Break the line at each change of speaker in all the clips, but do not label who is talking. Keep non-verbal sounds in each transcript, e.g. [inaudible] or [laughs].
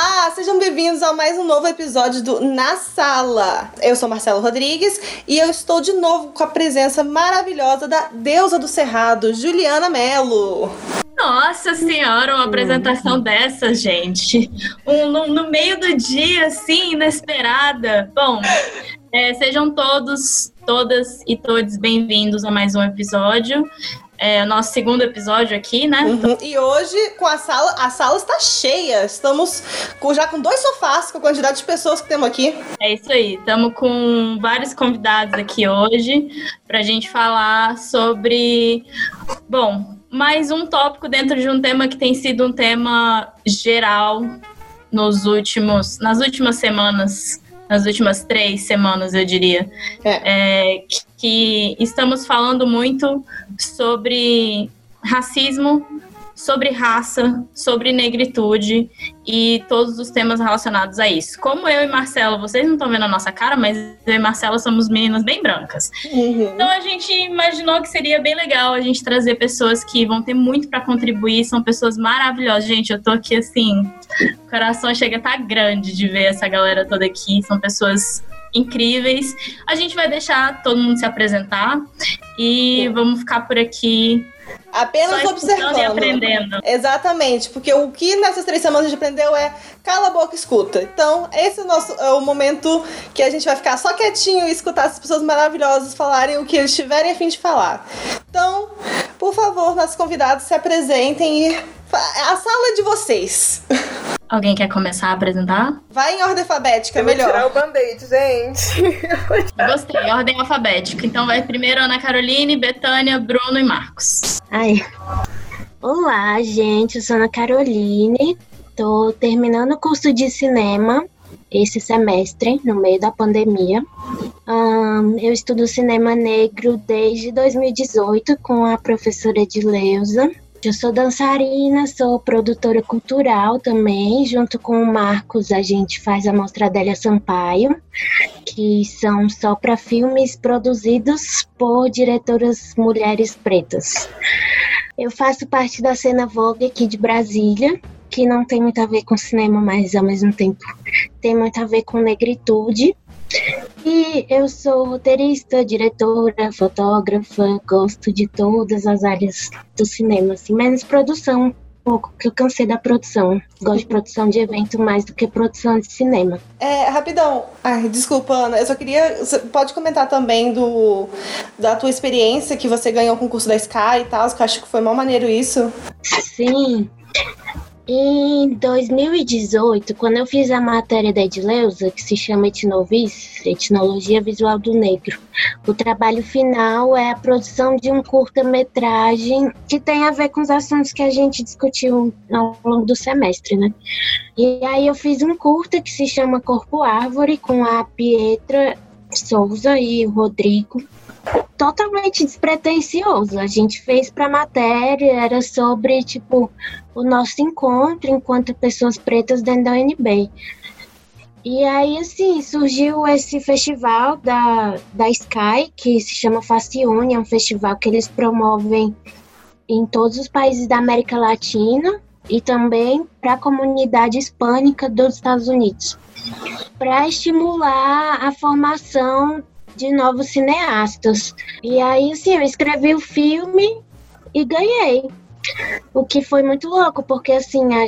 Olá, sejam bem-vindos a mais um novo episódio do Na Sala. Eu sou Marcelo Rodrigues e eu estou de novo com a presença maravilhosa da deusa do Cerrado, Juliana Mello.
Nossa senhora, uma apresentação dessa, gente. Um, no, no meio do dia, assim, inesperada. Bom, é, sejam todos, todas e todos bem-vindos a mais um episódio é o nosso segundo episódio aqui, né?
Uhum. E hoje, com a sala, a sala está cheia. Estamos com, já com dois sofás, com a quantidade de pessoas que temos aqui.
É isso aí. Estamos com vários convidados aqui hoje para a gente falar sobre. Bom, mais um tópico dentro de um tema que tem sido um tema geral nos últimos, nas últimas semanas nas últimas três semanas, eu diria. É. É, que, que estamos falando muito sobre racismo, sobre raça, sobre negritude e todos os temas relacionados a isso. Como eu e Marcelo, vocês não estão vendo a nossa cara, mas eu e Marcelo somos meninas bem brancas. Uhum. Então a gente imaginou que seria bem legal a gente trazer pessoas que vão ter muito para contribuir, são pessoas maravilhosas. Gente, eu tô aqui assim, o coração chega a estar tá grande de ver essa galera toda aqui, são pessoas incríveis. A gente vai deixar todo mundo se apresentar e vamos ficar por aqui
Apenas observando.
E aprendendo.
Exatamente, porque o que nessas três semanas a gente aprendeu é cala a boca e escuta. Então, esse é o nosso é o momento que a gente vai ficar só quietinho e escutar essas pessoas maravilhosas falarem o que eles tiverem a fim de falar. Então, por favor, nossos convidados se apresentem e a sala é de vocês.
Alguém quer começar a apresentar?
Vai em ordem alfabética, é melhor.
tirar o band-aid, gente.
Gostei, ordem alfabética. Então vai primeiro Ana Caroline, Betânia, Bruno e Marcos.
Ai. Olá, gente. Eu sou Ana Caroline. Tô terminando o curso de cinema esse semestre, no meio da pandemia. Um, eu estudo cinema negro desde 2018 com a professora Edileuza. Eu sou dançarina, sou produtora cultural também. Junto com o Marcos, a gente faz a Mostra Adélia Sampaio, que são só para filmes produzidos por diretoras mulheres pretas. Eu faço parte da cena Vogue aqui de Brasília, que não tem muito a ver com cinema, mas ao mesmo tempo tem muito a ver com negritude. E eu sou roteirista, diretora, fotógrafa, gosto de todas as áreas do cinema, assim, menos produção, pouco, que eu cansei da produção. Gosto de produção de evento mais do que produção de cinema.
É, rapidão. Ai, desculpa, Ana. Eu só queria. Você pode comentar também do da tua experiência que você ganhou com o curso da Sky e tal, que eu acho que foi mal maneiro isso.
Sim. Em 2018, quando eu fiz a matéria da Edileuza, que se chama Etnovis, Etnologia Visual do Negro, o trabalho final é a produção de um curta-metragem que tem a ver com os assuntos que a gente discutiu ao longo do semestre, né? E aí eu fiz um curta que se chama Corpo Árvore, com a Pietra Souza e o Rodrigo totalmente despretensioso. A gente fez para matéria, era sobre tipo o nosso encontro enquanto pessoas pretas dentro da UNB. E aí, assim, surgiu esse festival da, da Sky, que se chama Facione, é um festival que eles promovem em todos os países da América Latina e também para a comunidade hispânica dos Estados Unidos, para estimular a formação de novos cineastas. E aí, assim, eu escrevi o filme e ganhei. O que foi muito louco, porque assim, a,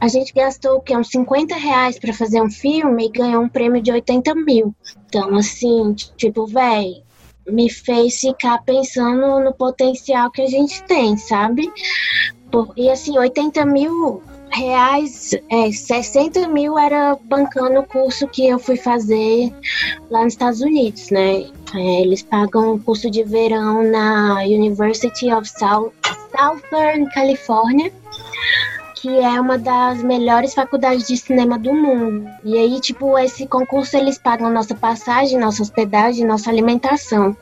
a gente gastou o quê? Uns 50 reais pra fazer um filme e ganhou um prêmio de 80 mil. Então, assim, tipo, velho, me fez ficar pensando no potencial que a gente tem, sabe? Por, e assim, 80 mil reais, é, 60 mil era bancando o curso que eu fui fazer lá nos Estados Unidos, né? É, eles pagam o curso de verão na University of South, Southern California, que é uma das melhores faculdades de cinema do mundo. E aí, tipo, esse concurso eles pagam nossa passagem, nossa hospedagem, nossa alimentação.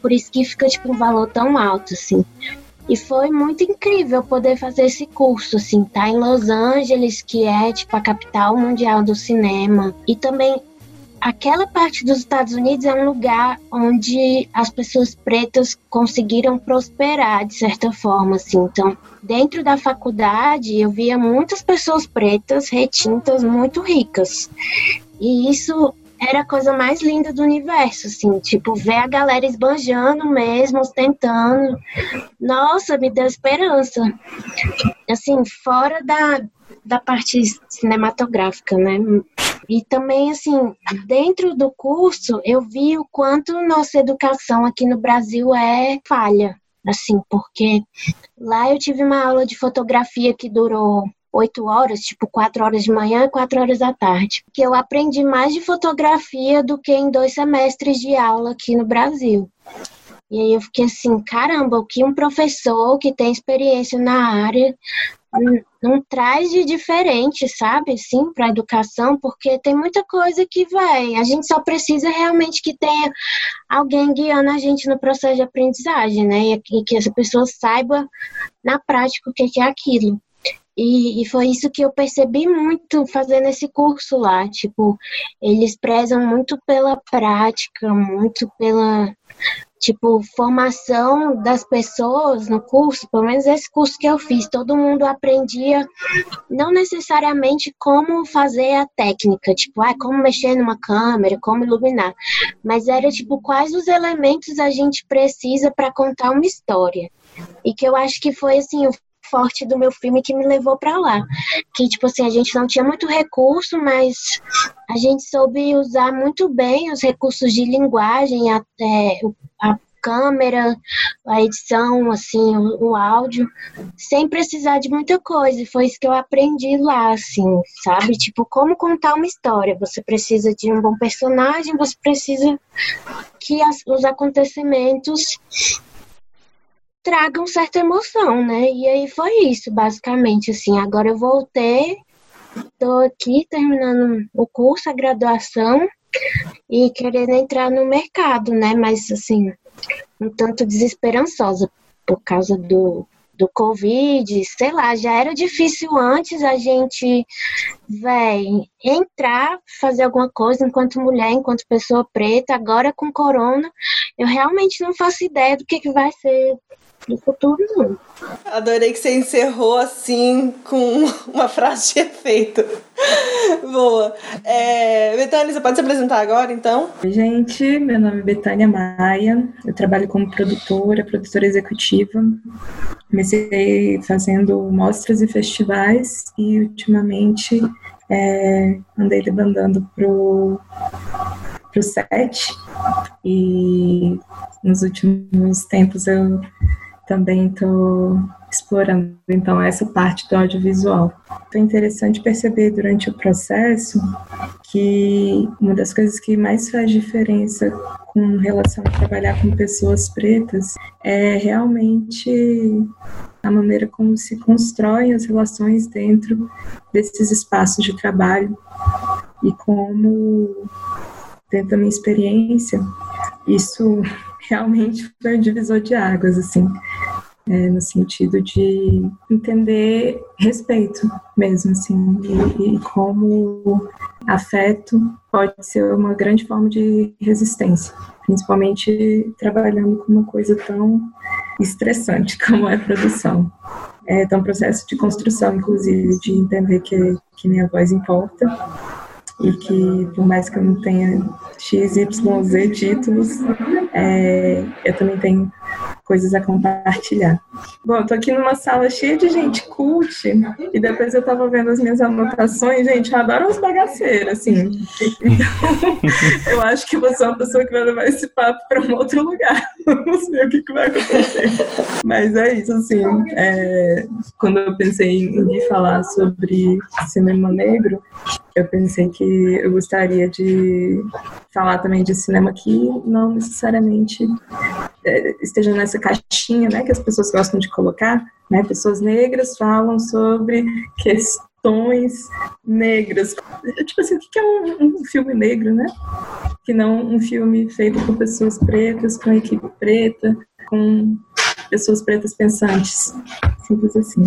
Por isso que fica, tipo, um valor tão alto, assim. E foi muito incrível poder fazer esse curso, assim, tá em Los Angeles, que é tipo a capital mundial do cinema. E também aquela parte dos Estados Unidos é um lugar onde as pessoas pretas conseguiram prosperar de certa forma, assim. Então, dentro da faculdade, eu via muitas pessoas pretas retintas muito ricas. E isso era a coisa mais linda do universo, assim, tipo, ver a galera esbanjando mesmo, ostentando. Nossa, me deu esperança. Assim, fora da, da parte cinematográfica, né? E também, assim, dentro do curso, eu vi o quanto nossa educação aqui no Brasil é falha, assim, porque lá eu tive uma aula de fotografia que durou oito horas, tipo quatro horas de manhã e quatro horas da tarde. Que eu aprendi mais de fotografia do que em dois semestres de aula aqui no Brasil. E aí eu fiquei assim, caramba, o que um professor que tem experiência na área não traz de diferente, sabe, sim, para a educação, porque tem muita coisa que vai. A gente só precisa realmente que tenha alguém guiando a gente no processo de aprendizagem, né? E que essa pessoa saiba na prática o que é aquilo. E, e, foi isso que eu percebi muito fazendo esse curso lá. Tipo, eles prezam muito pela prática, muito pela tipo formação das pessoas no curso, pelo menos esse curso que eu fiz, todo mundo aprendia não necessariamente como fazer a técnica, tipo, ah, como mexer numa câmera, como iluminar, mas era tipo quais os elementos a gente precisa para contar uma história. E que eu acho que foi assim o forte do meu filme que me levou para lá. Que, tipo assim, a gente não tinha muito recurso, mas a gente soube usar muito bem os recursos de linguagem, até câmera, a edição, assim, o, o, áudio, sem precisar de muita coisa. Foi isso que eu aprendi lá, assim, sabe? Tipo, como contar uma história. Você precisa de um bom personagem, você precisa que as, os acontecimentos tragam certa emoção, né? E aí foi isso, basicamente, assim. Agora eu voltei, tô aqui terminando o curso, a graduação e querendo entrar no mercado, né? Mas, assim, um tanto desesperançosa por causa do, do Covid, sei lá, já era difícil antes a gente, véi, entrar, fazer alguma coisa enquanto mulher, enquanto pessoa preta, agora com corona, eu realmente não faço ideia do que, que vai ser no futuro, não.
Adorei que você encerrou assim com [laughs] uma frase de efeito. [laughs] Boa. É, Betânia, você pode se apresentar agora, então?
Oi, gente. Meu nome é Betânia Maia. Eu trabalho como produtora, produtora executiva. Comecei fazendo mostras e festivais e ultimamente é, andei debandando pro pro set e nos últimos tempos eu também estou explorando então essa parte do audiovisual. Foi interessante perceber durante o processo que uma das coisas que mais faz diferença com relação a trabalhar com pessoas pretas é realmente a maneira como se constroem as relações dentro desses espaços de trabalho e como dentro da minha experiência isso [laughs] realmente foi um divisor de águas, assim, é, no sentido de entender respeito mesmo, assim, e, e como afeto pode ser uma grande forma de resistência, principalmente trabalhando com uma coisa tão estressante [laughs] como é a produção. É, então, um processo de construção, inclusive, de entender que, que minha voz importa e que por mais que eu não tenha X, Y, Z títulos, é, eu também tenho coisas a compartilhar. Bom, eu tô aqui numa sala cheia de gente cult, e depois eu tava vendo as minhas anotações, gente, eu adoro uns bagaceiros, assim. Então, [laughs] eu acho que você é uma pessoa que vai levar esse papo para um outro lugar. [laughs] Não sei o que, que vai acontecer. Mas é isso, assim. É, quando eu pensei em falar sobre cinema negro, eu pensei que eu gostaria de falar também de cinema que não necessariamente é, esteja nessa caixinha, né, que as pessoas gostam de colocar, né, pessoas negras falam sobre questões negras. Tipo assim, o que é um, um filme negro, né? Que não um filme feito por pessoas pretas, com equipe preta, com pessoas pretas pensantes. Simples assim.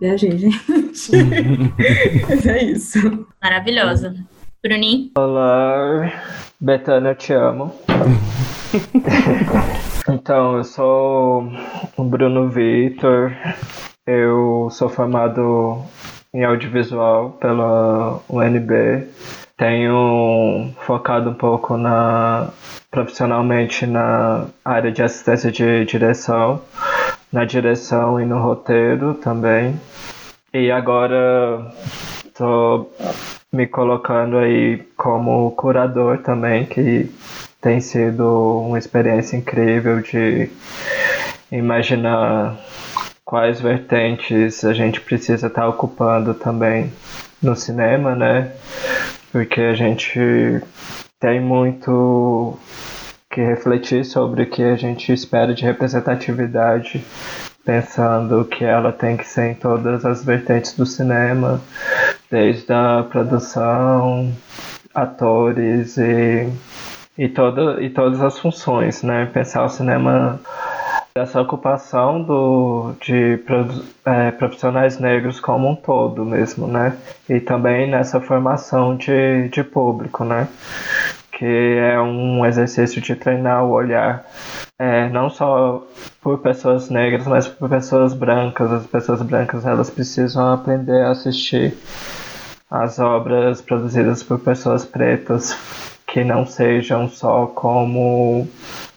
Viajei, gente. [laughs] Mas é isso.
Maravilhosa. Bruninho?
Olá, Betânia, eu te amo. [laughs] então, eu sou o Bruno Vitor, eu sou formado em audiovisual pela UNB. Tenho focado um pouco na profissionalmente na área de assistência de direção, na direção e no roteiro também. E agora estou me colocando aí como curador também, que tem sido uma experiência incrível de imaginar quais vertentes a gente precisa estar tá ocupando também no cinema, né? Porque a gente tem muito que refletir sobre o que a gente espera de representatividade, pensando que ela tem que ser em todas as vertentes do cinema, desde a produção, atores e, e, todo, e todas as funções, né? Pensar o cinema dessa ocupação do, de é, profissionais negros como um todo mesmo, né? E também nessa formação de, de público, né? Que é um exercício de treinar o olhar é, não só por pessoas negras, mas por pessoas brancas. As pessoas brancas elas precisam aprender a assistir as obras produzidas por pessoas pretas que não sejam só como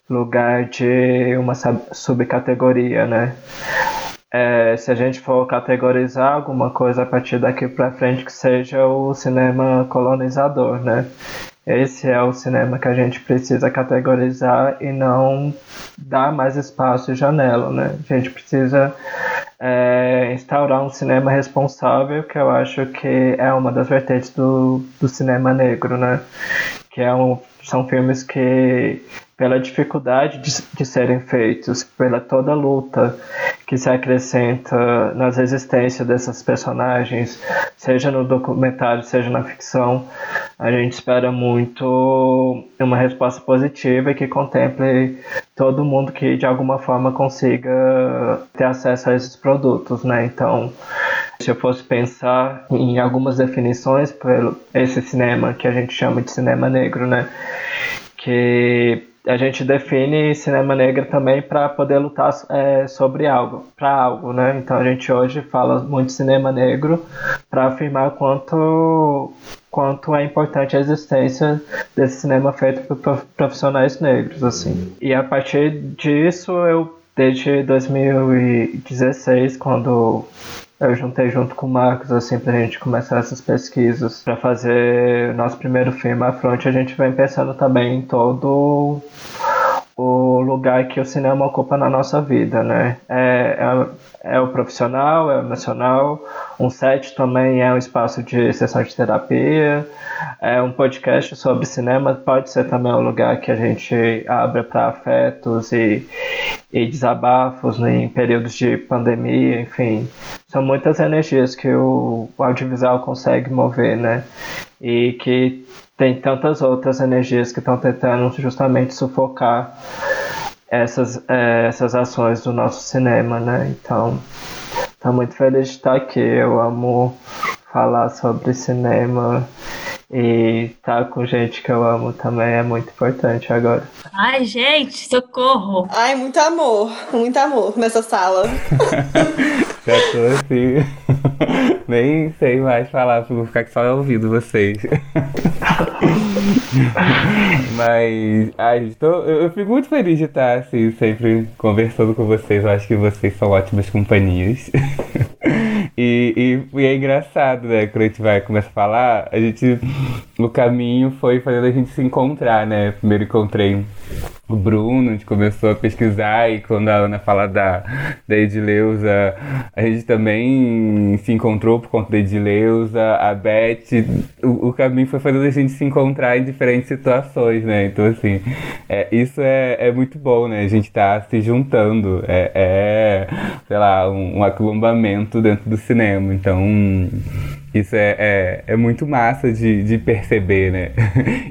lugar de uma subcategoria, né? É, se a gente for categorizar alguma coisa a partir daqui para frente que seja o cinema colonizador, né? Esse é o cinema que a gente precisa categorizar e não dar mais espaço e janela, né? A gente precisa é, instaurar um cinema responsável, que eu acho que é uma das vertentes do, do cinema negro, né? Que é um, são filmes que pela dificuldade de, de serem feitos, pela toda a luta que se acrescenta nas existências dessas personagens, seja no documentário, seja na ficção, a gente espera muito uma resposta positiva e que contemple todo mundo que de alguma forma consiga ter acesso a esses produtos, né? Então, se eu fosse pensar em algumas definições para esse cinema que a gente chama de cinema negro, né? Que a gente define cinema negro também para poder lutar é, sobre algo, para algo, né? Então a gente hoje fala muito cinema negro para afirmar quanto quanto é importante a existência desse cinema feito por profissionais negros, assim. E a partir disso eu desde 2016, quando eu juntei junto com o Marcos, assim, pra gente começar essas pesquisas para fazer nosso primeiro filme à fronte. A gente vem pensando também em todo o lugar que o cinema ocupa na nossa vida, né? É, é, é, o profissional, é o emocional, um set também é um espaço de sessão de terapia, é um podcast sobre cinema, pode ser também um lugar que a gente abre para afetos e, e desabafos né, em períodos de pandemia, enfim. São muitas energias que o, o audiovisual consegue mover, né? E que tem tantas outras energias que estão tentando justamente sufocar essas, é, essas ações do nosso cinema, né? Então, estou muito feliz de estar aqui. Eu amo falar sobre cinema e estar com gente que eu amo também é muito importante agora.
Ai, gente, socorro!
Ai, muito amor, muito amor nessa sala. [laughs]
Já tô assim. Nem sei mais falar, vou ficar aqui só ouvindo vocês. [laughs] Mas, ai, tô, eu, eu, fico muito feliz de estar assim, sempre conversando com vocês. Eu acho que vocês são ótimas companhias. [laughs] E, e, e, é engraçado, né? Quando a gente vai começar a falar, a gente. O caminho foi fazendo a gente se encontrar, né? Primeiro encontrei o Bruno, a gente começou a pesquisar e quando a Ana fala da, da Edileuza, a gente também se encontrou por conta da Edileuza, a Beth, o, o caminho foi fazendo a gente se encontrar em diferentes situações, né? Então, assim, é, isso é, é muito bom, né? A gente tá se juntando, é, é sei lá, um, um dentro do cinema, então isso é, é, é, muito massa de, de perceber, né? [laughs]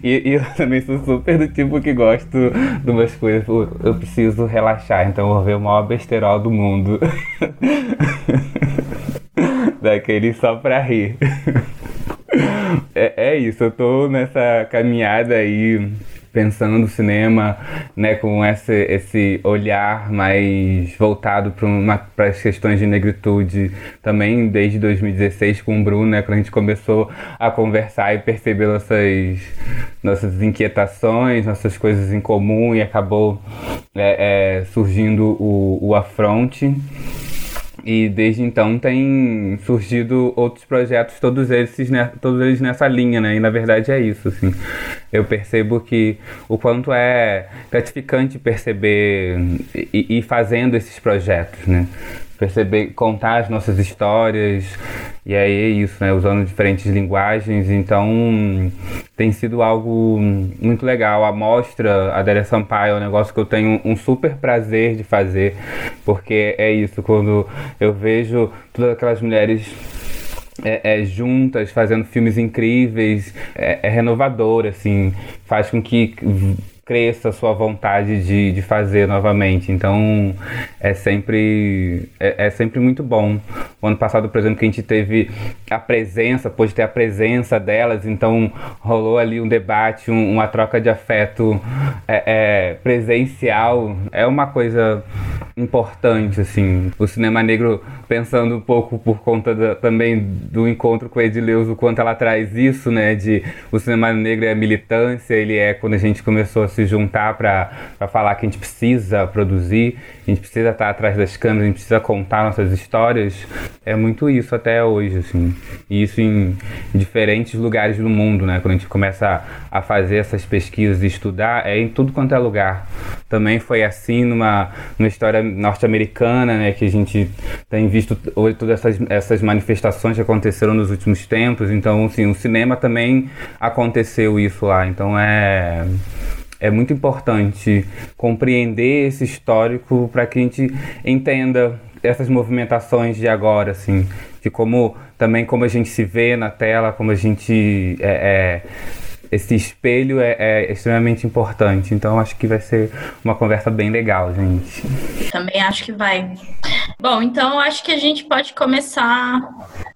E, e, eu também sou super do tipo que gosto de umas coisas. Eu preciso relaxar, então eu vou ver o maior besterol do mundo. [laughs] Daquele só pra rir. [laughs] é, é isso, eu tô nessa caminhada aí pensando no cinema, né, com esse, esse olhar mais voltado para as questões de negritude, também desde 2016 com o Bruno, né, quando a gente começou a conversar e perceber nossas, nossas inquietações, nossas coisas em comum e acabou é, é, surgindo o, o Afronte. E desde então tem surgido outros projetos, todos eles, todos eles nessa linha, né? E na verdade é isso, assim. Eu percebo que o quanto é gratificante perceber e ir fazendo esses projetos, né? perceber, contar as nossas histórias, e aí é isso, né? Usando diferentes linguagens, então tem sido algo muito legal. A mostra, a Délia Sampaio, é um negócio que eu tenho um super prazer de fazer, porque é isso, quando eu vejo todas aquelas mulheres é, é, juntas, fazendo filmes incríveis, é, é renovador, assim, faz com que cresça a sua vontade de, de fazer novamente. Então é sempre, é, é, sempre muito bom. O ano passado, por exemplo, que a gente teve a presença, pôde ter a presença delas, então rolou ali um debate, um, uma troca de afeto é, é, presencial. É uma coisa importante, assim. O cinema negro, pensando um pouco por conta da, também do encontro com a Edileus, o quanto ela traz isso, né? De o cinema negro é militância, ele é quando a gente começou a se juntar para falar que a gente precisa produzir, a gente precisa estar atrás das câmeras, a gente precisa contar nossas histórias. É muito isso até hoje, assim. E isso em, diferentes lugares do mundo, né? Quando a gente começa a fazer essas pesquisas e estudar, é em tudo quanto é lugar. Também foi assim numa, numa história norte-americana, né, que a gente tem visto hoje todas essas, essas manifestações que aconteceram nos últimos tempos. Então, assim, o cinema também aconteceu isso lá. Então é é muito importante compreender esse histórico para que a gente entenda essas movimentações de agora, assim, de como também como a gente se vê na tela, como a gente é, é esse espelho é, é, extremamente importante. Então acho que vai ser uma conversa bem legal, gente.
Também acho que vai. Bom, então acho que a gente pode começar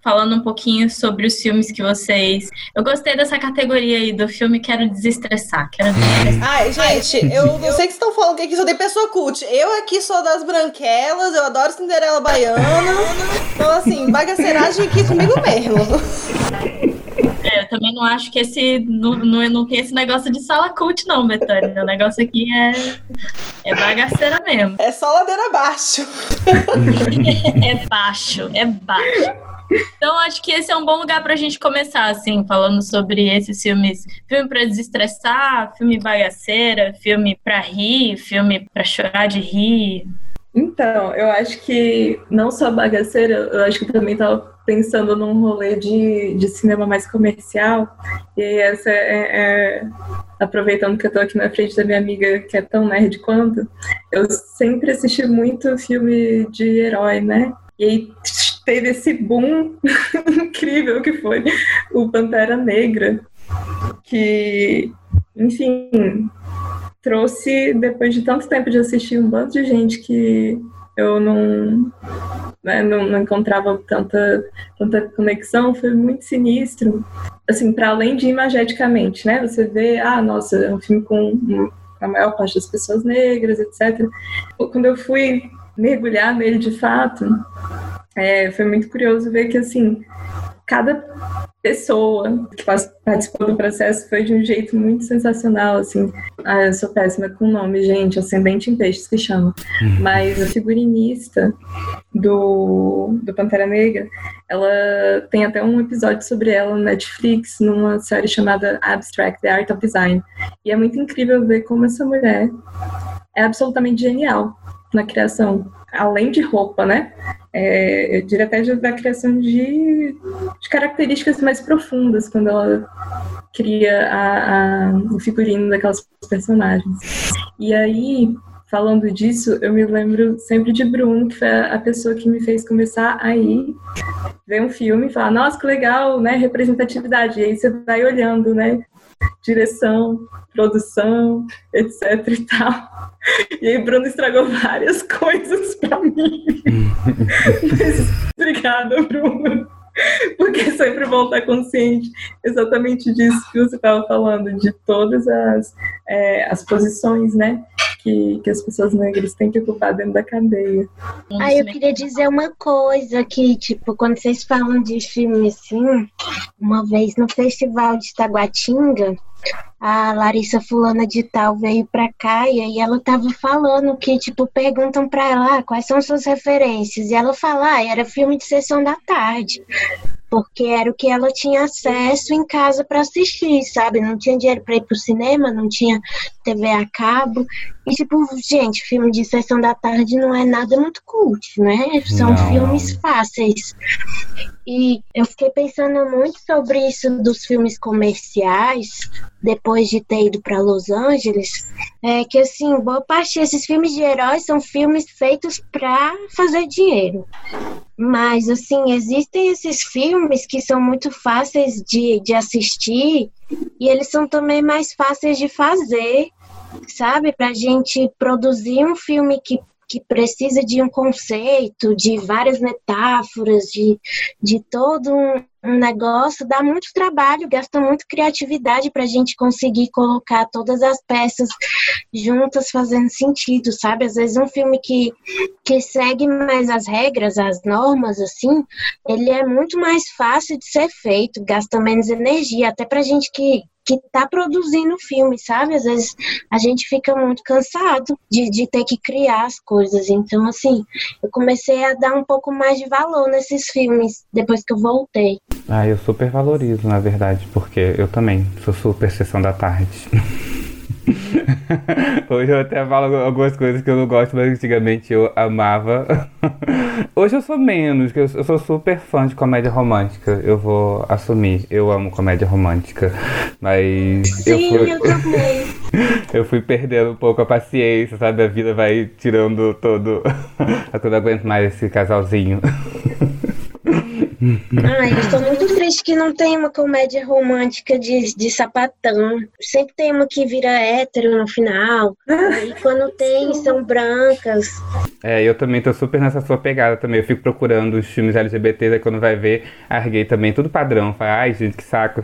falando um pouquinho sobre os filmes que vocês. Eu gostei dessa categoria aí do filme Quero Desestressar. Quero desestressar.
Ai, gente, eu não sei o que vocês estão falando aqui, sou de pessoa cult. Eu aqui sou das branquelas, eu adoro Cinderela Baiana. Então, assim, bagaceiragem aqui comigo mesmo.
Eu também não acho que esse. Não, não, não tem esse negócio de sala cult, não, Betânia. O negócio aqui é. É bagaceira mesmo.
É só ladeira abaixo. [laughs]
é baixo, é baixo. Então, acho que esse é um bom lugar pra gente começar, assim, falando sobre esses filmes. Filme pra desestressar, filme bagaceira, filme pra rir, filme pra chorar de rir.
Então, eu acho que não só bagaceira, eu acho que também tava pensando num rolê de, de cinema mais comercial. E essa é, é, aproveitando que eu tô aqui na frente da minha amiga que é tão nerd quanto, eu sempre assisti muito filme de herói, né? E aí teve esse boom [laughs] incrível que foi o Pantera Negra, que, enfim, trouxe, depois de tanto tempo de assistir um bando de gente que eu não, né, não, não, encontrava tanta, tanta conexão, foi muito sinistro. Assim, para além de imageticamente, né? Você vê, ah, nossa, é um filme com a maior parte das pessoas negras, etc. Quando eu fui mergulhar nele de fato, é, foi muito curioso ver que, assim, cada pessoa que participou do processo foi de um jeito muito sensacional, assim. Ah, eu sou péssima com o nome, gente, Ascendente em Peixes que chama. Uhum. Mas a figurinista do, do Pantera Negra, ela tem até um episódio sobre ela no Netflix, numa série chamada Abstract, The Art of Design. E é muito incrível ver como essa mulher é absolutamente genial na criação, além de roupa, né? É, eu diria até da criação de, de, características mais profundas quando ela cria a, a, o figurino daquelas personagens. E aí, falando disso, eu me lembro sempre de Bruno, que foi a pessoa que me fez começar a ir ver um filme e falar, nossa, que legal, né, representatividade. E aí você vai olhando, né, direção, produção, etc e tal. E aí Bruno estragou várias [laughs] coisas pra mim. Obrigada, Bruno. porque sempre bom estar consciente exatamente disso que você estava falando, de todas as, é, as posições, né? Que, que as pessoas negras têm que ocupar dentro da cadeia.
Ah, eu queria dizer uma coisa que, tipo, quando vocês falam de filme assim, uma vez no festival de Taguatinga, a Larissa Fulana de Tal veio pra cá e aí ela tava falando que, tipo, perguntam pra ela ah, quais são suas referências. E ela fala, ah, era filme de sessão da tarde porque era o que ela tinha acesso em casa para assistir, sabe? Não tinha dinheiro para ir pro cinema, não tinha TV a cabo. E, tipo, gente, filme de sessão da tarde não é nada muito cult, né? São
Não.
filmes fáceis. E eu fiquei pensando muito sobre isso dos filmes comerciais, depois de ter ido para Los Angeles, é que assim, boa parte desses filmes de heróis são filmes feitos para fazer dinheiro. Mas assim, existem esses filmes que são muito fáceis de, de assistir e eles são também mais fáceis de fazer, sabe? Pra gente produzir um filme que que precisa de um conceito, de várias metáforas, de, de todo um, um negócio, dá muito trabalho, gasta muito criatividade para a gente conseguir colocar todas as peças juntas fazendo sentido, sabe? Às vezes um filme que, que segue mais as regras, as normas, assim, ele é muito mais fácil de ser feito, gasta menos energia, até pra gente que, que tá produzindo filme, sabe? Às vezes a gente fica muito cansado de, de ter que criar as coisas. Então, assim, eu comecei a dar um pouco mais de valor nesses filmes depois que eu voltei.
Ah, eu super valorizo, na verdade, porque eu também sou super sessão da tarde. [laughs] [laughs] Hoje eu até falo algumas coisas que eu não gosto, mas antigamente eu amava. [laughs] Hoje eu sou menos, que eu eu sou super fã de comédia romântica. Eu vou assumir, eu amo comédia romântica. Mas eu
Sim,
fui,
eu também. [laughs]
eu fui perdendo um pouco a paciência, sabe? A vida vai tirando todo. Eu não aguento mais esse casalzinho.
Ai, eu estou muito triste que não tem uma comédia romântica de, de sapatão. Sempre tem uma que vira hétero no final. E quando tem, são brancas.
É, eu também tô super nessa sua pegada também. Eu fico procurando os filmes LGBTs, aí quando vai ver, arguei também, tudo padrão. Fala, ai, gente, que saco.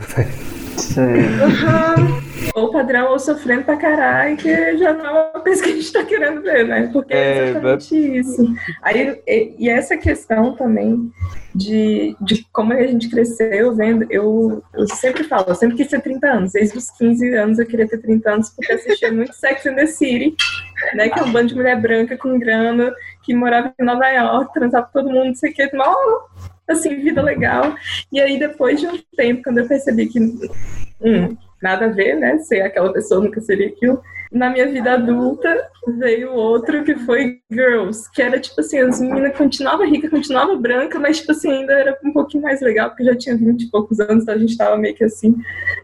Sim.
Uhum.
Ou padrão ou sofrendo pra caralho, que já não é uma coisa que a gente tá querendo ver, né? Porque é
É,
exatamente isso. Aí, e, essa questão também de, de como a gente cresceu vendo, eu, eu sempre falo, eu sempre quis ter 30 anos. Desde os 15 anos eu queria ter 30 anos, porque assistia [laughs] muito Sex and the City, né? Que é um bando de mulher branca com grana, que morava em Nova York, transava com todo mundo, não sei o que, mal, assim, vida legal. E aí, depois de um tempo, quando eu percebi que, hum, nada a ver, né? Ser aquela pessoa nunca seria aquilo. Na minha vida adulta, veio outro que foi Girls, que era tipo assim, as meninas continuavam ricas, continuavam branca, mas tipo assim, ainda era um pouquinho mais legal, porque já tinha 20 e poucos anos, então a gente tava meio que assim.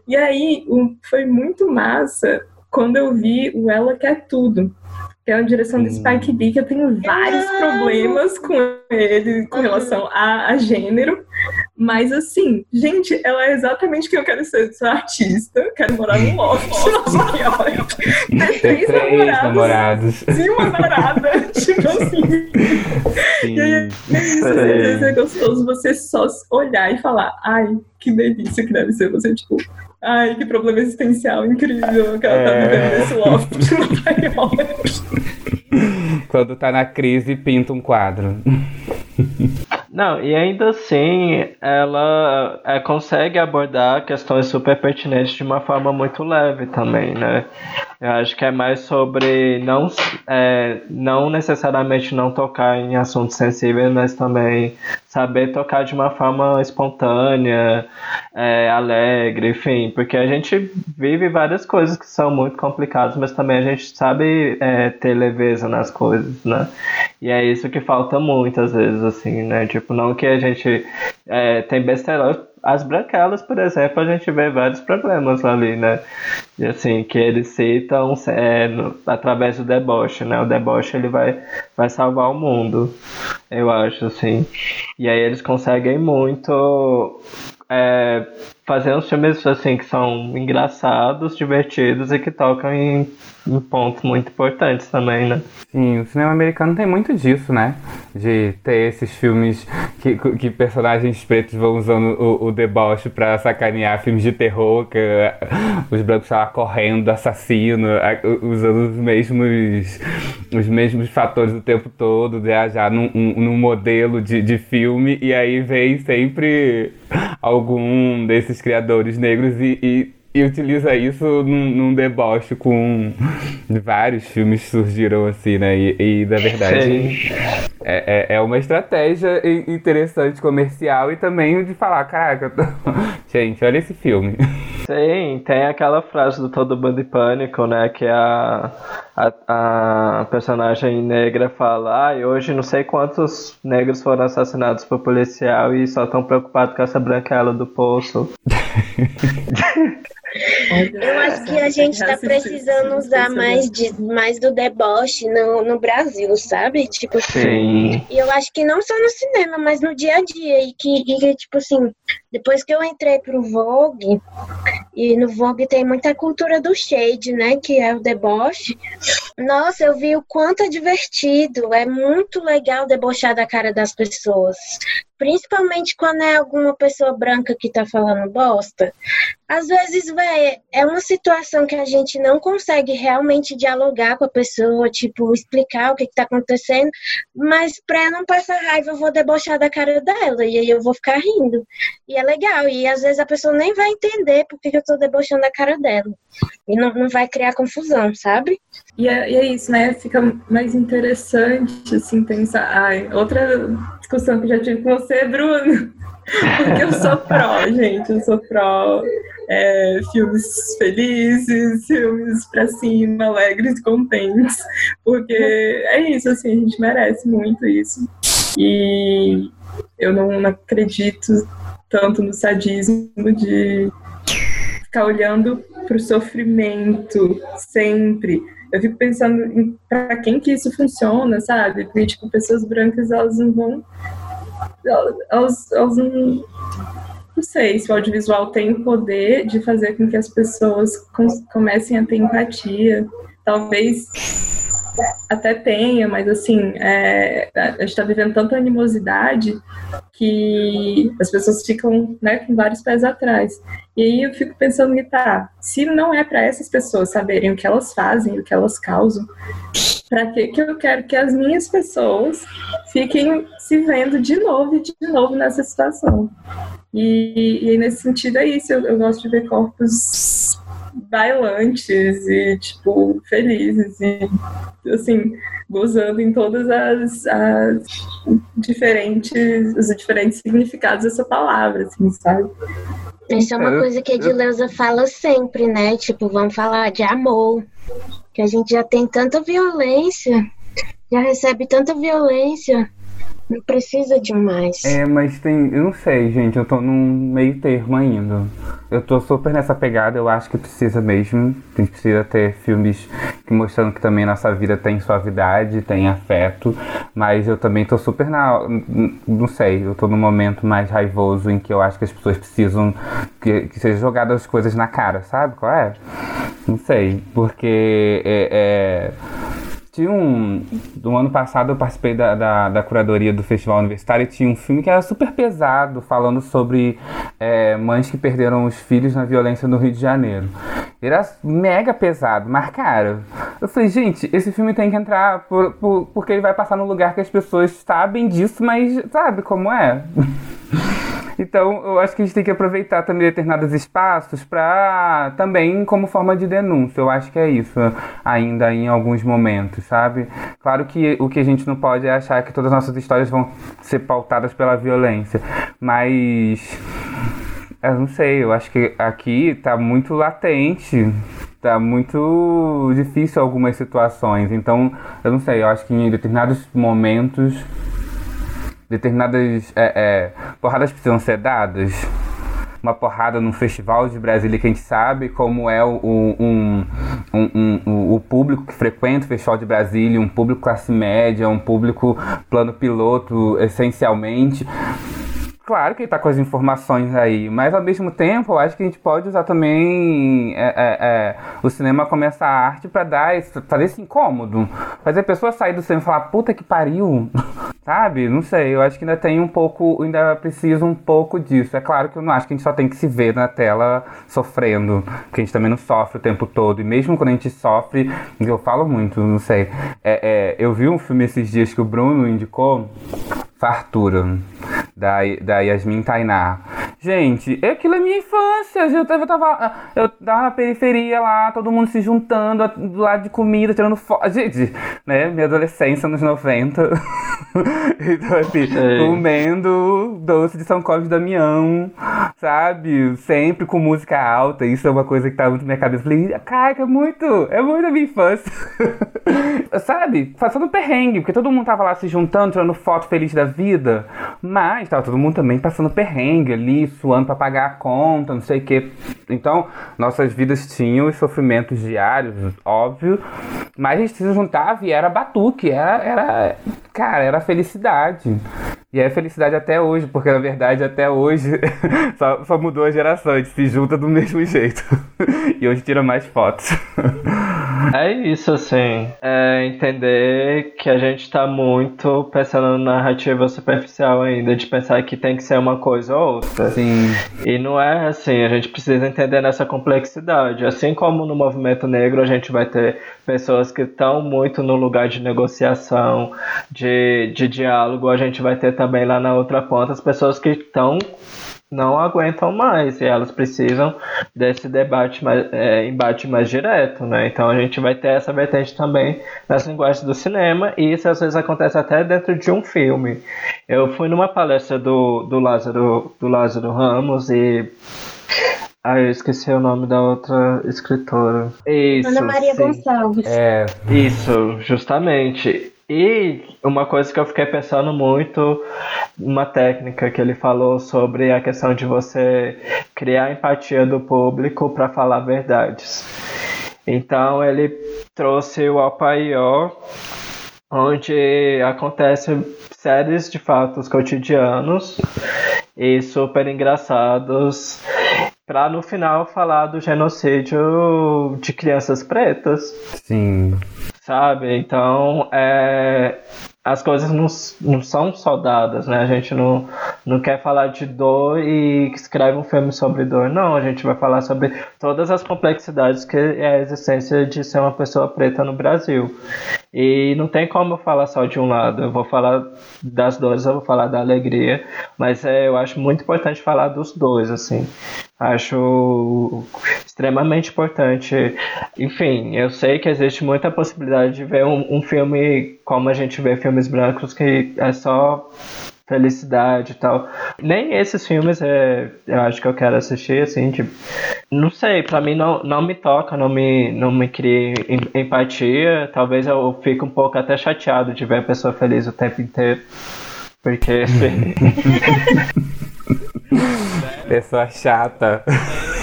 E aí, foi muito massa quando eu vi o Ela Quer Tudo. Que é uma direção do
Hum.
Spike Lee, que eu tenho vários problemas com ele, com relação a, a gênero. Mas assim, gente, ela é exatamente quem eu quero ser. Sou artista, quero morar num loft, Nova York, ter
Ter
três namorados e uma namorada. [laughs] tipo assim. E aí, é isso, vezes é gostoso você só olhar e falar, ai, que delícia que deve ser você, tipo, ai, que problema existencial incrível que ela tá
É.
vivendo nesse loft de Nova York.
Quando tá na crise, pinta um quadro.
Não, e ainda assim, ela é, consegue abordar questões super pertinentes de uma forma muito leve também, né? Eu acho que é mais sobre não, é, não necessariamente não tocar em assuntos sensíveis, mas também saber tocar de uma forma espontânea, é, alegre, enfim, porque a gente vive várias coisas que são muito complicadas, mas também a gente sabe é, ter leveza nas coisas, né? E é isso que falta muito às vezes, assim, né? Tipo, não que a gente é, tem besterol. As branquelas, por exemplo, a gente vê vários problemas ali, né? E assim, que eles citam é, no- através do deboche, né? O deboche ele vai, vai salvar o mundo, eu acho, assim. E aí eles conseguem muito é, fazer uns filmes assim que são engraçados, divertidos e que tocam em, em pontos muito importantes também, né?
Sim, o cinema americano tem muito disso, né? De ter esses filmes que que, personagens pretos vão usando o, o deboche pra sacanear filmes de terror, que uh, os brancos estavam correndo, assassino, usando os mesmos, os mesmos fatores o tempo todo, viajar num, um, num modelo de, de filme, e aí vem sempre algum desses criadores negros e, e e utiliza isso num, num, deboche com [laughs] vários filmes que surgiram assim, né? E, e na verdade é, é, é, uma estratégia interessante comercial e também de falar, caraca, tô... [laughs] gente, olha esse filme.
Sim, tem aquela frase do Todo Bando de Pânico, né? Que a, a, a personagem negra fala, ah, e hoje não sei quantos negros foram assassinados por policial e só estão preocupados com essa branquela do poço. [laughs]
Eu acho que a gente está precisando usar mais, de, mais do deboche no, no Brasil, sabe? Tipo
assim.
E eu acho que não só no cinema, mas no dia a dia. E que, e tipo assim, depois que eu entrei pro Vogue, e no Vogue tem muita cultura do shade, né? Que é o deboche. Nossa, eu vi o quanto é divertido. É muito legal debochar da cara das pessoas. Principalmente quando é alguma pessoa branca que tá falando bosta. Às vezes, véi, é uma situação que a gente não consegue realmente dialogar com a pessoa, tipo, explicar o que, que tá acontecendo, mas pra não passar raiva, eu vou debochar da cara dela, e aí eu vou ficar rindo. E é legal, e às vezes a pessoa nem vai entender por que, que eu tô debochando da cara dela. E não, não vai criar confusão, sabe?
E é, e é isso, né? Fica mais interessante, assim, pensar. Ai, outra discussão que já tive com você, Bruno. [laughs] Porque eu sou pró, gente. Eu sou pró é, filmes felizes, filmes pra cima, alegres, contentes. Porque é isso, assim, a gente merece muito isso. E eu não, acredito tanto no sadismo de ficar olhando pro sofrimento sempre eu fico pensando em para quem que isso funciona, sabe? Porque, tipo, pessoas brancas, elas não vão. Elas, elas não. Não sei se o audiovisual tem o poder de fazer com que as pessoas comecem a ter empatia. Talvez até tenha, mas assim, é, a gente está vivendo tanta animosidade que as pessoas ficam né, com vários pés atrás. E aí eu fico pensando que tá, se não é para essas pessoas saberem o que elas fazem, o que elas causam, para que que eu quero que as minhas pessoas fiquem se vendo de novo e de novo nessa situação? E, e nesse sentido é isso, eu, eu gosto de ver corpos bailantes e, tipo, felizes e, assim, gozando em todas as, as diferentes, os diferentes significados dessa palavra, assim, sabe?
Isso é uma coisa que a Edileuza fala sempre, né? Tipo, vamos falar de amor, que a gente já tem tanta violência, já recebe tanta violência, não precisa de mais.
É, mas tem. Eu não sei, gente. Eu tô num meio termo ainda. Eu tô super nessa pegada. Eu acho que precisa mesmo. A gente precisa ter filmes que mostrando que também nossa vida tem suavidade, tem afeto. Mas eu também tô super na. Não sei. Eu tô num momento mais raivoso em que eu acho que as pessoas precisam que, que sejam jogadas as coisas na cara, sabe qual é? Não sei. Porque é, é tinha um. Do ano passado eu participei da, da, da, curadoria do Festival Universitário e tinha um filme que era super pesado, falando sobre é, mães que perderam os filhos na violência no Rio de Janeiro. Era mega pesado, mas cara, eu falei, gente, esse filme tem que entrar por, por, porque ele vai passar no lugar que as pessoas sabem disso, mas sabe como é? [laughs] Então, eu acho que a gente tem que aproveitar também determinados espaços para também como forma de denúncia. Eu acho que é isso, ainda em alguns momentos, sabe? Claro que o que a gente não pode é achar que todas as nossas histórias vão ser pautadas pela violência, mas eu não sei, eu acho que aqui tá muito latente tá muito difícil algumas situações. Então, eu não sei, eu acho que em determinados momentos determinadas é, é, porradas precisam ser dadas. Uma porrada num festival de Brasília que a gente sabe como é o, um, um, um, o público que frequenta o Festival de Brasília, um público classe média, um público plano piloto, essencialmente. Claro que ele tá com as informações aí, mas ao mesmo tempo eu acho que a gente pode usar também é, é, é, o cinema como essa arte para dar esse, fazer esse incômodo. Fazer a pessoa sair do cinema e falar, puta que pariu, [laughs] Sabe? Não sei, eu acho que ainda tem um pouco, ainda precisa um pouco disso. É claro que eu não acho que a gente só tem que se ver na tela sofrendo, porque a gente também não sofre o tempo todo. E mesmo quando a gente sofre, eu falo muito, não sei. É, é, eu vi um filme esses dias que o Bruno indicou, Fartura, da, da Yasmin Tainá. Gente, aquilo é minha infância. Eu tava, eu tava, eu tava na periferia lá, todo mundo se juntando do lado de comida, tirando foto. Gente, né? Minha adolescência nos 90. [laughs] então, assim, comendo doce de São Cosme Damião, sabe? Sempre com música alta. Isso é uma coisa que tá muito na minha cabeça. Falei, cara, é muito, é muito a minha infância. [laughs] sabe? Passando perrengue, porque todo mundo tava lá se juntando, tirando foto feliz da vida. Mas tava todo mundo também passando perrengue ali, suando pra pagar a conta, não sei o quê. Então, nossas vidas tinham os sofrimentos diários, óbvio. Mas a gente se juntava e era batuque, era, era cara, era felicidade. E é felicidade até hoje, porque na verdade até hoje [laughs] só, só mudou a geração, a gente se junta do mesmo jeito. [laughs] e hoje tira mais fotos. [laughs]
É isso, assim. É entender que a gente tá muito pensando na narrativa superficial ainda, de pensar que tem que ser uma coisa ou outra.
Sim.
E não é assim, a gente precisa entender nessa complexidade. Assim como no movimento negro a gente vai ter pessoas que estão muito no lugar de negociação, de, de diálogo, a gente vai ter também lá na outra ponta as pessoas que estão não aguentam mais e elas precisam desse debate mais, é, embate mais direto, né? Então a gente vai ter essa vertente também nas linguagens do cinema e isso às vezes acontece até dentro de um filme. Eu fui numa palestra do, do Lázaro do Lázaro Ramos e ah, eu esqueci o nome da outra escritora. Isso,
Ana Maria
sim.
Gonçalves.
É.
Isso, justamente. E uma coisa que eu fiquei pensando muito, uma técnica que ele falou sobre a questão de você criar empatia do público para falar verdades. Então ele trouxe o Alpaió, onde acontecem séries de fatos cotidianos e super engraçados para no final falar do genocídio de crianças pretas
Sim.
sabe? Então, é, as coisas não, não são só dadas, né? A gente não, não quer falar de dor e escreve um filme sobre dor, não. A gente vai falar sobre todas as complexidades que é a existência de ser uma pessoa preta no Brasil. E não tem como eu falar só de um lado. Eu vou falar das dores, eu vou falar da alegria, mas é, eu acho muito importante falar dos dois, assim. Acho extremamente importante. Enfim, eu sei que existe muita possibilidade de ver um, um filme como a gente vê filmes brancos que é só felicidade e tal. Nem esses filmes é, eu acho que eu quero assistir, assim, tipo, não sei, pra mim não, não me toca, não me, não me cria em- empatia. Talvez eu fique um pouco até chateado de ver a pessoa feliz o tempo inteiro. Porque [laughs]
Pessoa chata.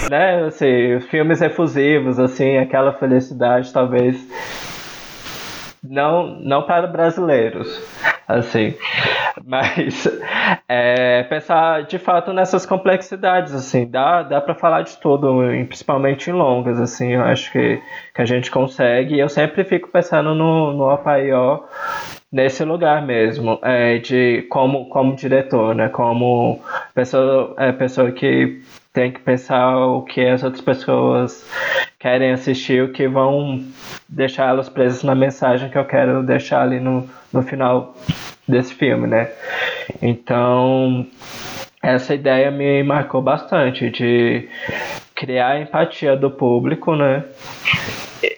né, assim, filmes efusivos, assim, aquela felicidade talvez não, não para brasileiros, assim, mas é, pensar de fato nessas complexidades, assim, dá, dá para falar de tudo, principalmente em longas, assim, eu acho que, que a gente consegue, eu sempre fico pensando no, no Apaió nesse lugar mesmo, é, de como, como diretor, né, como pessoa, é, pessoa que tem que pensar o que as outras pessoas querem assistir, o que vão deixar elas presas na mensagem que eu quero deixar ali no, no final desse filme, né? Então, essa ideia me marcou bastante de criar a empatia do público, né?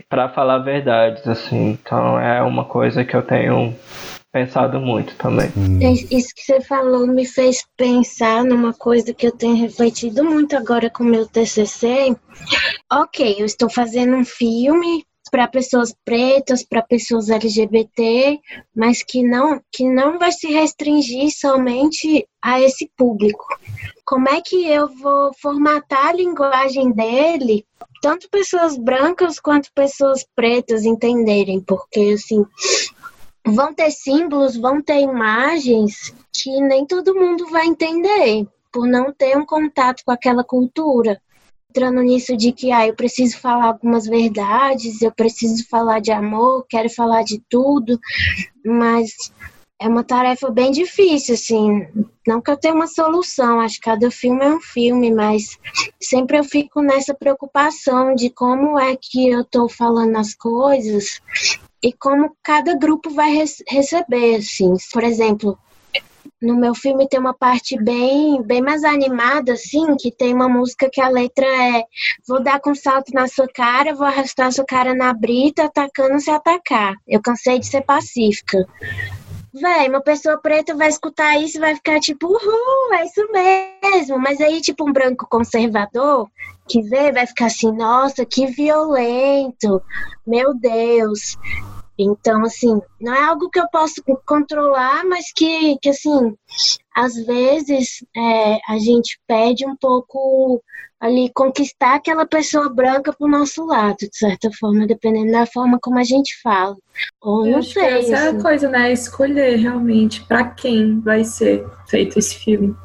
Para falar verdades, assim. Então, é uma coisa que eu tenho pensado muito também.
Isso que você falou me fez pensar numa coisa que eu tenho refletido muito agora com o meu TCC. Ok, eu estou fazendo um filme para pessoas pretas, para pessoas LGBT, mas que não que não vai se restringir somente a esse público. Como é que eu vou formatar a linguagem dele, tanto pessoas brancas quanto pessoas pretas entenderem, porque assim, vão ter símbolos, vão ter imagens que nem todo mundo vai entender, por não ter um contato com aquela cultura. Entrando nisso de que ah, eu preciso falar algumas verdades, eu preciso falar de amor, quero falar de tudo, mas é uma tarefa bem difícil, assim. Não que eu tenha uma solução, acho que cada filme é um filme, mas sempre eu fico nessa preocupação de como é que eu estou falando as coisas e como cada grupo vai receber, assim. Por exemplo, no meu filme tem uma parte bem, bem mais animada, assim, que tem uma música que a letra é Vou dar com salto na sua cara, vou arrastar sua cara na brita, atacando se atacar. Eu cansei de ser pacífica. Véi, uma pessoa preta vai escutar isso e vai ficar tipo, uhul, é isso mesmo. Mas aí, tipo, um branco conservador que vê vai ficar assim, nossa, que violento, meu Deus. Então, assim, não é algo que eu posso controlar, mas que, que assim, às vezes é, a gente pede um pouco ali conquistar aquela pessoa branca pro nosso lado, de certa forma, dependendo da forma como a gente fala. Ou
eu
não sei.
Essa é
assim.
a coisa, né? Escolher realmente para quem vai ser feito esse filme.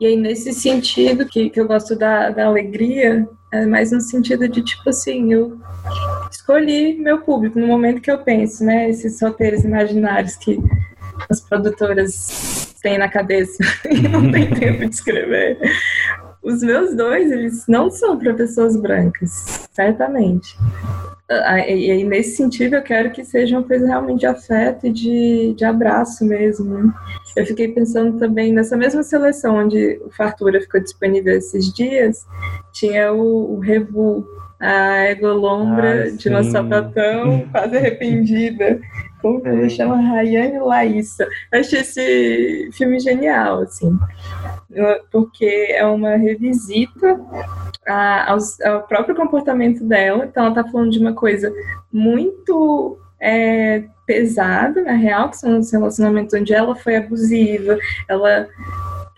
E aí, nesse sentido, que, que eu gosto da, da alegria, é mais no sentido de, tipo assim, eu escolhi meu público no momento que eu penso, né? Esses roteiros imaginários que as produtoras têm na cabeça [laughs] e não tem tempo de escrever. Os meus dois, eles não são para pessoas brancas, certamente. E aí, nesse sentido, eu quero que seja uma coisa realmente de afeto e de, de abraço mesmo. Né? Eu fiquei pensando também nessa mesma seleção onde o Fartura ficou disponível esses dias, tinha o, o Revu, a Egolombra
Ah,
de
sim.
sapatão, quase arrependida. Ela
É.
chama? Rayane Laíssa. Eu achei esse filme genial, assim. Porque é uma revisita a- aos- ao próprio comportamento dela. Então, ela tá falando de uma coisa muito é, pesada, na real, que são os relacionamentos onde ela foi abusiva, ela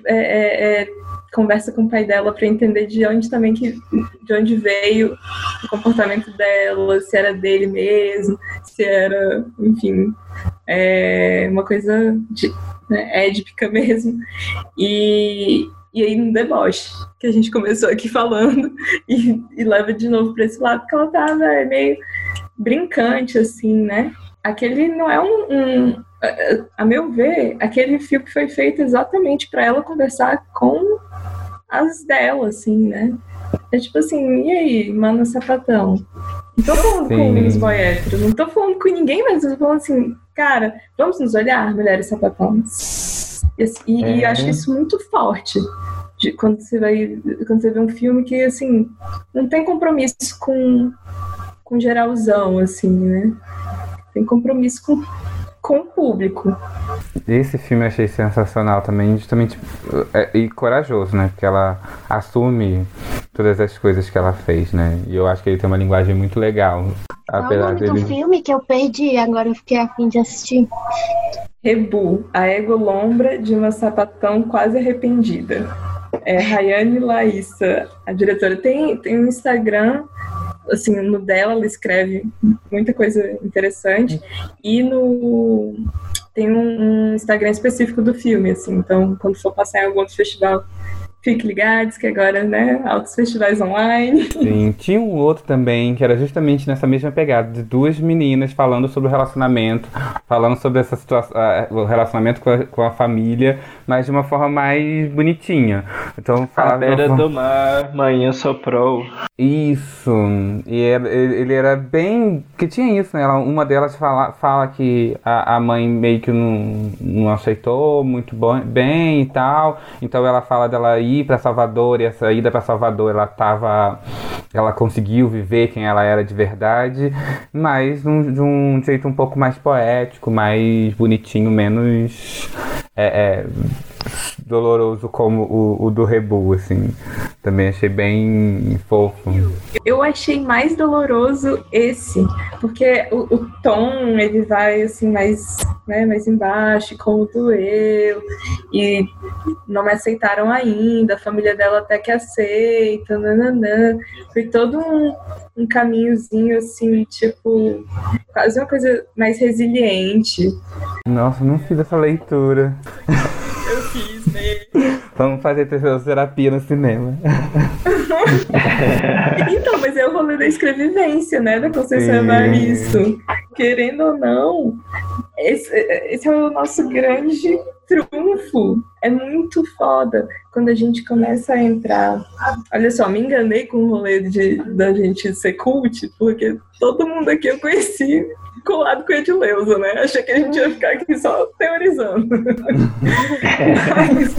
é, é, é, conversa com o pai dela para entender de onde também que de onde veio o comportamento dela, se era dele mesmo, se era, enfim, é, uma coisa de, né, édpica [laughs] mesmo. E, e aí no deboche, que a gente começou aqui falando, [laughs] e, e leva de novo para esse lado, que ela tava meio brincante, assim, né? Aquele não é um, um a- a meu ver, aquele filme foi feito exatamente para ela conversar com as dela, assim, né? É tipo assim, e aí, mano sapatão? Não tô falando com
Sim.
os boy não tô falando com ninguém, mas eu tô falando assim, cara, vamos nos olhar, mulheres sapatões. E, assim, e- eu
É.
acho isso muito forte. De quando você vai. Quando você vê um filme que, assim, não tem compromisso com, com geralzão, assim, né? Tem compromisso com, com o público.
Esse filme eu achei sensacional também, justamente é, e corajoso, né? Porque ela assume todas as coisas que ela fez, né? E eu acho que ele tem uma linguagem muito legal.
Qual o
Apesar
nome do
dele.
filme que eu perdi? Agora eu fiquei a fim de assistir.
Rebu, a egolombra de uma sapatão quase arrependida. É Rayane Laíssa, a diretora. Tem, tem um Instagram, assim, no dela ela escreve muita coisa interessante. E no tem um, Instagram específico do filme, assim. Então, quando for passar em algum outro festival, fique ligados que agora, né, altos festivais online.
Sim, tinha um outro também que era justamente nessa mesma pegada, de duas meninas falando sobre o relacionamento, falando sobre essa situação, o relacionamento com a, com a família, mas de uma forma mais bonitinha. Então falava uma
beira
forma-
do mar, manhã soprou.
Isso, e era- ele ele era bem. que tinha isso, né? Ela- uma delas fala, fala que a, a mãe meio que não, não aceitou muito bom, bem e tal, então ela fala dela ir pra Salvador, e essa ida pra Salvador ela tava. ela conseguiu viver quem ela era de verdade, mas num- de um jeito um pouco mais poético, mais bonitinho, menos. é, é, doloroso como o, o do Rebu, assim. Também achei bem fofo.
Eu achei mais doloroso esse, porque o, o tom ele vai assim mais, né, mais embaixo, como doeu, e não me aceitaram ainda, a família dela até que aceita, nananã. Foi todo um, um caminhozinho assim, tipo, quase uma coisa mais resiliente.
Nossa, não fiz essa leitura. [laughs]
Eu fiz mesmo.
Vamos fazer terapia no cinema. [laughs]
Então, mas é o rolê da escrevivência, né? Da Conceição. Evaristo. Querendo ou não, esse, esse é o nosso grande trunfo. É muito foda quando a gente começa a entrar. Olha só, me enganei com o rolê de, da gente ser cult, porque todo mundo aqui eu conheci colado com a Edileuza, né? Achei que a gente ia ficar aqui só teorizando. Mas...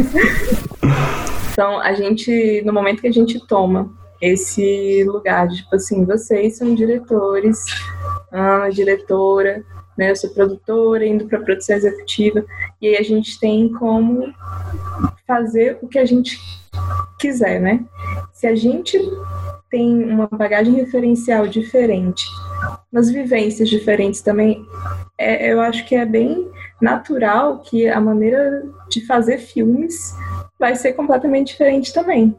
[laughs] Então, a gente, no momento que a gente toma esse lugar de, tipo assim, vocês são diretores, Ana, diretora, né? Eu sou produtora, indo para produção executiva, e aí a gente tem como fazer o que a gente quiser, né? Se a gente tem uma bagagem referencial diferente, umas vivências diferentes também, é, eu acho que é bem natural que a maneira de fazer filmes vai ser completamente diferente também.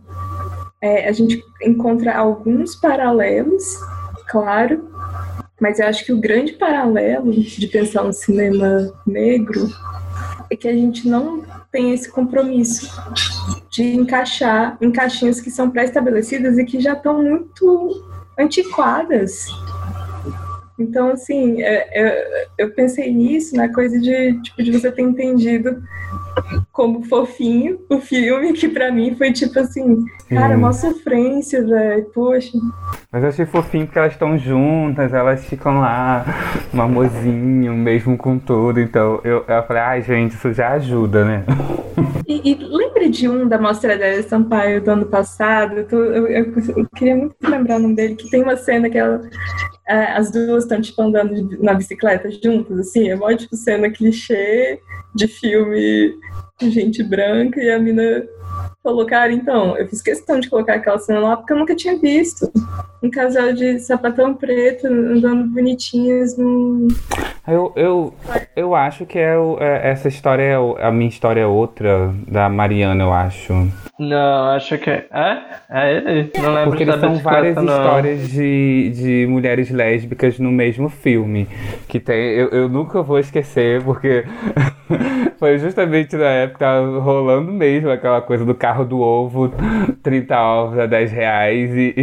É, a gente encontra alguns paralelos, claro, mas eu acho que o grande paralelo de pensar um cinema negro é que a gente não tem esse compromisso de encaixar em caixinhas que são pré-estabelecidas e que já estão muito antiquadas. Então, assim, é, é, eu pensei nisso, na coisa de, tipo, de você ter entendido como fofinho o filme, que pra mim foi tipo assim, cara, uma sofrência, velho, poxa.
Mas eu achei fofinho porque elas estão juntas, elas ficam lá, um amorzinho, mesmo com tudo. Então eu, eu falei, ai, gente, isso já ajuda, né?
E, e lembre de um da Mostra da Sampaio do ano passado, eu, tô, eu, eu, eu, queria muito lembrar o nome dele, que tem uma cena que ela, as duas estão, tipo, andando na bicicleta juntas, assim, é mó, tipo, cena clichê de filme de gente branca, e a mina falou, cara, então, eu fiz questão de colocar aquela cena lá porque eu nunca tinha visto um casal de sapatão preto andando bonitinhos num.
Eu, eu, eu acho que é, é essa história, é a minha história é outra, da Mariana, eu acho.
Não, acho que é. É? É ele? Não lembro
Porque são várias não. histórias de, de mulheres lésbicas no mesmo filme. Que tem. Eu, eu nunca vou esquecer, porque [laughs] foi justamente na época rolando mesmo aquela coisa do carro do ovo, [laughs] 30 ovos a 10 reais e,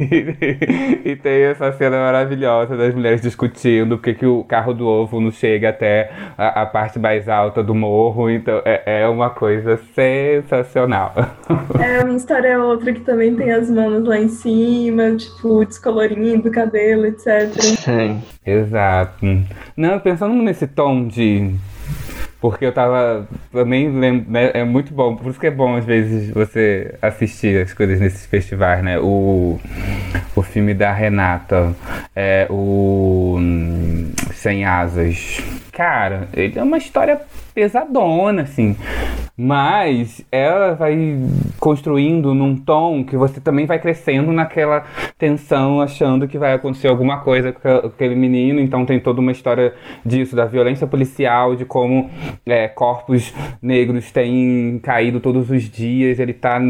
e, [laughs] e, tem essa cena maravilhosa das mulheres discutindo porque que o carro do ovo não chega até a, a parte mais alta do morro. Então é, é uma coisa sensacional.
É, uma história é outra que também tem as mãos lá em cima, tipo, descolorindo o cabelo, etc.
Sim.
Exato. Não, pensando nesse tom de porque eu tava também lembro, né, é muito bom, por isso que é bom às vezes você assistir as coisas nesses festivais, né? O, o filme da Renata, é o Sem Asas. Cara, ele é uma história pesadona, assim. Mas ela vai construindo num tom que você também vai crescendo naquela tensão, achando que vai acontecer alguma coisa com aquele menino. Então tem toda uma história disso, da violência policial, de como é, corpos negros têm caído todos os dias. Ele tá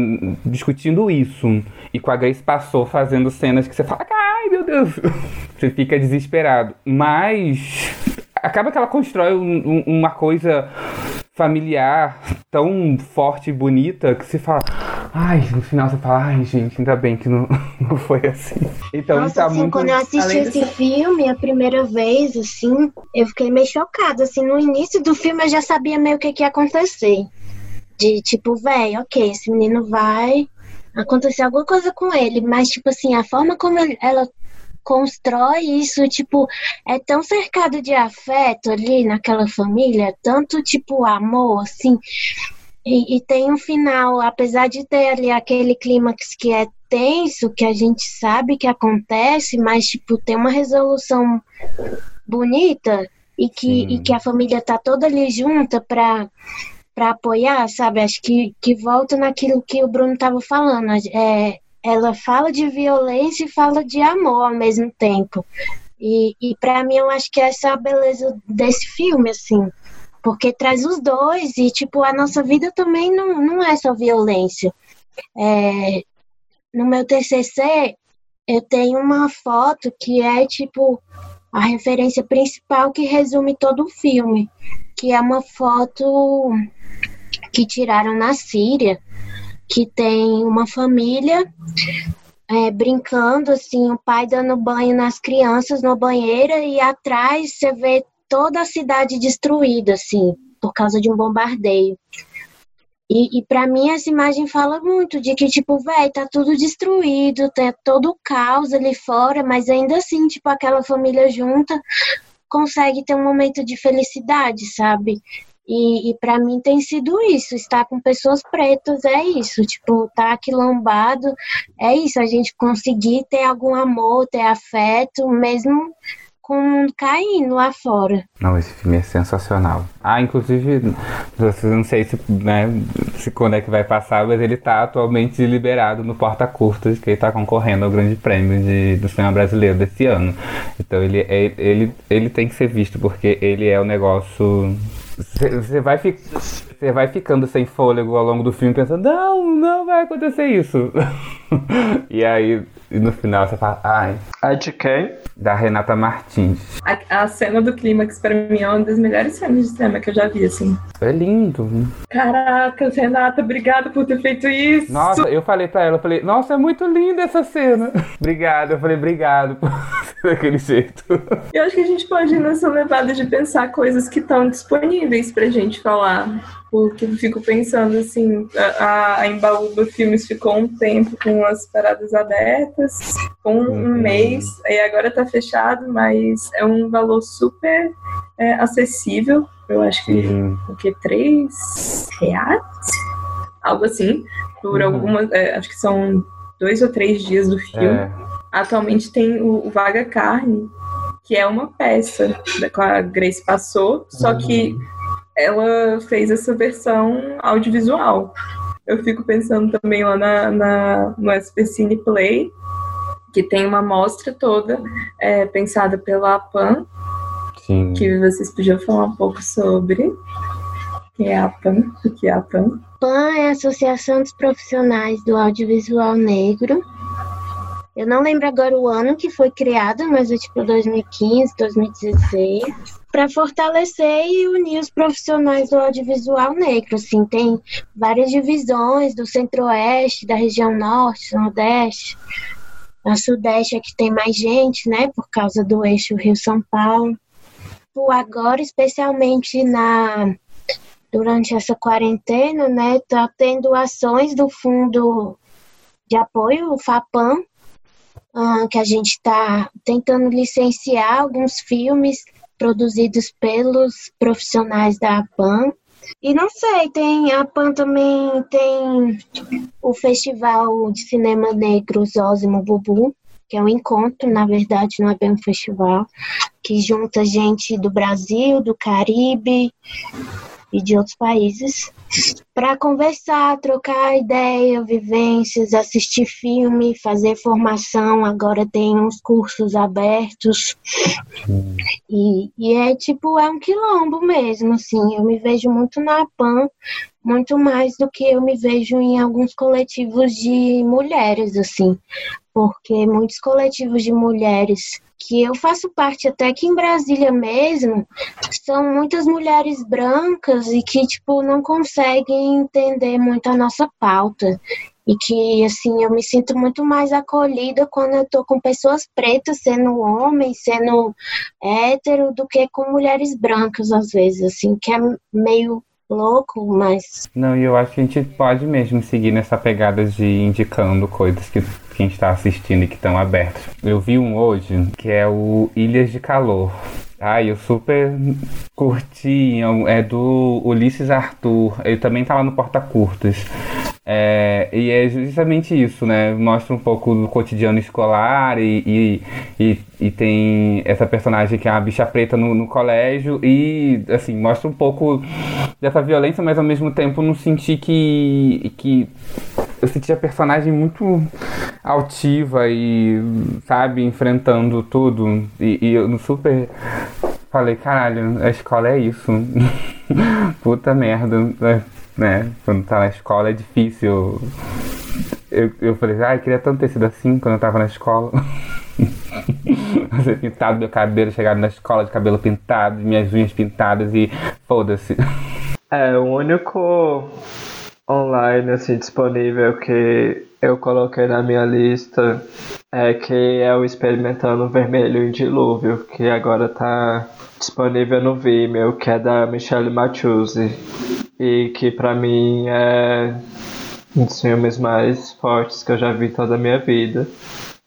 discutindo isso. E com a Grace passou fazendo cenas que você fala, ai meu Deus, [laughs] você fica desesperado. Mas acaba que ela constrói um, um, uma coisa familiar tão forte e bonita que se fala. Ai, no final você fala, ai, gente, ainda bem que não, [laughs] não foi assim. Então
Nossa,
tá
assim,
muito.
Quando eu assisti esse desse... filme a primeira vez, assim, eu fiquei meio chocada. Assim, no início do filme eu já sabia meio o que, que ia acontecer. De tipo, velho, ok, esse menino vai acontecer alguma coisa com ele, mas tipo assim, a forma como ela constrói isso, tipo, é tão cercado de afeto ali naquela família, tanto tipo amor, assim. E, e tem um final, apesar de ter ali aquele clímax que é tenso, que a gente sabe que acontece, mas tipo, tem uma resolução bonita e que, e que a família tá toda ali junta para para apoiar, sabe? Acho que, que volta naquilo que o Bruno tava falando. É, ela fala de violência e fala de amor ao mesmo tempo. E, e para mim eu acho que essa é a beleza desse filme, assim. Porque traz os dois e, tipo, a nossa vida também não, não é só violência. É, no meu TCC, eu tenho uma foto que é, tipo, a referência principal que resume todo o filme. Que é uma foto que tiraram na Síria que tem uma família é, brincando, assim, o pai dando banho nas crianças na banheira e atrás você vê toda a cidade destruída, assim, por causa de um bombardeio. E, e para mim essa imagem fala muito de que, tipo, velho, tá tudo destruído, tá todo o caos ali fora, mas ainda assim, tipo, aquela família junta consegue ter um momento de felicidade, sabe? E, e para mim tem sido isso, estar com pessoas pretas é isso, tipo, tá aquilombado, é isso, a gente conseguir ter algum amor, ter afeto, mesmo com o mundo caindo lá fora.
Não, esse filme é sensacional. Ah, inclusive, não sei se, né, se quando é que vai passar, mas ele tá atualmente liberado no Porta Curtas, que ele tá concorrendo ao grande prêmio de, do cinema brasileiro desse ano. Então ele, ele, ele, ele tem que ser visto, porque ele é o negócio você vai, fi vai ficando sem fôlego ao longo do filme pensando, não, não vai acontecer isso. [laughs] e aí, no final, você fala, ai.
A de quem?
Da Renata Martins.
A, a cena do clímax, pra mim, é uma das melhores cenas de cinema que eu já vi, assim.
É lindo.
Caraca, Renata, obrigada por ter feito isso.
Nossa, eu falei pra ela, eu falei, nossa, é muito linda essa cena. [laughs] obrigado, eu falei, obrigado por [laughs] ser daquele jeito.
Eu acho que a gente pode ir nessa levada de pensar coisas que estão disponíveis pra gente falar. Porque eu fico pensando assim, a, a Embaúba Filmes ficou um tempo com as paradas abertas, com um uhum. mês, e agora tá fechado, mas é um valor super é, acessível. Eu acho que uhum. o que? Três reais? Algo assim. Por uhum. algumas. É, acho que são dois ou três dias do filme. É. Atualmente tem o, o Vaga Carne, que é uma peça com a Grace Passou, só que uhum ela fez essa versão audiovisual. Eu fico pensando também lá na, na, no SP Cine Play, que tem uma mostra toda é, pensada pela PAN, Sim. que vocês podiam falar um pouco sobre. Quem é a PAN? O que é a PAN?
PAN é a Associação dos Profissionais do Audiovisual Negro. Eu não lembro agora o ano que foi criada, mas é tipo 2015, 2016 para fortalecer e unir os profissionais do audiovisual negro. Assim, tem várias divisões do centro-oeste, da região norte, nordeste. A sudeste é que tem mais gente, né, por causa do eixo Rio-São Paulo. Agora, especialmente na durante essa quarentena, né, tá tendo ações do Fundo de Apoio, o FAPAM, uh, que a gente está tentando licenciar alguns filmes produzidos pelos profissionais da APAN. E não sei, tem a PAN também tem o Festival de Cinema Negro Zózimo Bubu, que é um encontro, na verdade, não é bem um festival, que junta gente do Brasil, do Caribe e de outros países para conversar, trocar ideia, vivências, assistir filme, fazer formação. Agora tem uns cursos abertos. E, e é tipo, é um quilombo mesmo, assim. Eu me vejo muito na PAN, muito mais do que eu me vejo em alguns coletivos de mulheres, assim. Porque muitos coletivos de mulheres que eu faço parte até aqui em Brasília mesmo, são muitas mulheres brancas e que, tipo, não conseguem entender muito a nossa pauta. E que, assim, eu me sinto muito mais acolhida quando eu tô com pessoas pretas, sendo homem, sendo hétero, do que com mulheres brancas, às vezes, assim, que é meio louco, mas.
Não, e eu acho que a gente pode mesmo seguir nessa pegada de indicando coisas que quem está assistindo e que estão abertas. Eu vi um hoje que é o Ilhas de Calor. Ai, eu super curti. É do Ulisses Arthur. Ele também tá lá no Porta Curtas. É, e é justamente isso, né? Mostra um pouco do cotidiano escolar e, e, e, e tem essa personagem que é a bicha preta no, no, colégio e, assim, mostra um pouco dessa violência, mas ao mesmo tempo não senti que, que eu senti a personagem muito altiva e, sabe, enfrentando tudo. E, e eu super falei, caralho, a escola é isso. [laughs] Puta merda. Né? Quando tá na escola é difícil. Eu, eu falei, ai, queria tanto ter sido assim quando eu tava na escola. [laughs] Fazer pintado meu cabelo, chegar na escola de cabelo pintado, minhas unhas pintadas e foda-se.
É, o único online assim disponível que eu coloquei na minha lista é que é o Experimentando Vermelho em Dilúvio, que agora tá disponível no Vimeo, que é da Michelle Machuse. E que pra mim é um dos filmes mais fortes que eu já vi toda a minha vida.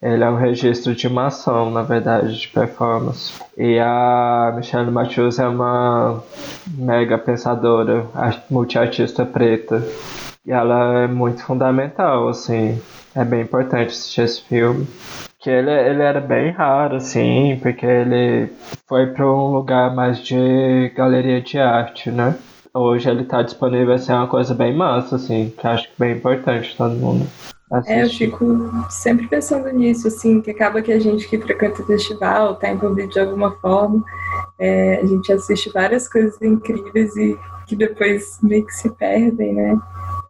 Ele é um registro de uma ação, na verdade, de performance. E a Michelle Matthews é uma mega pensadora, multiartista preta. E ela é muito fundamental, assim. É bem importante assistir esse filme. Que ele, ele era bem raro, assim, porque ele foi para um lugar mais de galeria de arte, né? Hoje ele tá disponível, assim, é uma coisa bem massa, assim, que acho que bem importante todo mundo
é, eu fico sempre pensando nisso, assim, que acaba que a gente que frequenta o festival, está envolvido de alguma forma, é, a gente assiste várias coisas incríveis e que depois meio que se perdem, né?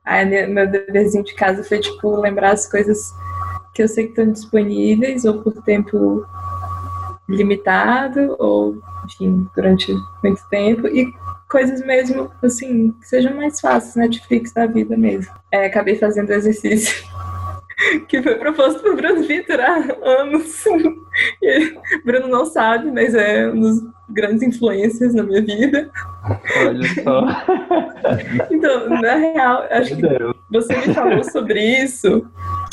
Aí meu deverzinho de casa foi, tipo, lembrar as coisas que eu sei que estão disponíveis ou por tempo limitado ou, enfim, durante muito tempo e coisas mesmo, assim, que sejam mais fáceis, Netflix da vida mesmo. É, acabei fazendo exercício [laughs] que foi proposto por Bruno Vitor há anos. E Bruno não sabe, mas é um dos grandes influências na minha vida.
Olha só.
Então, na real, acho que você me falou sobre isso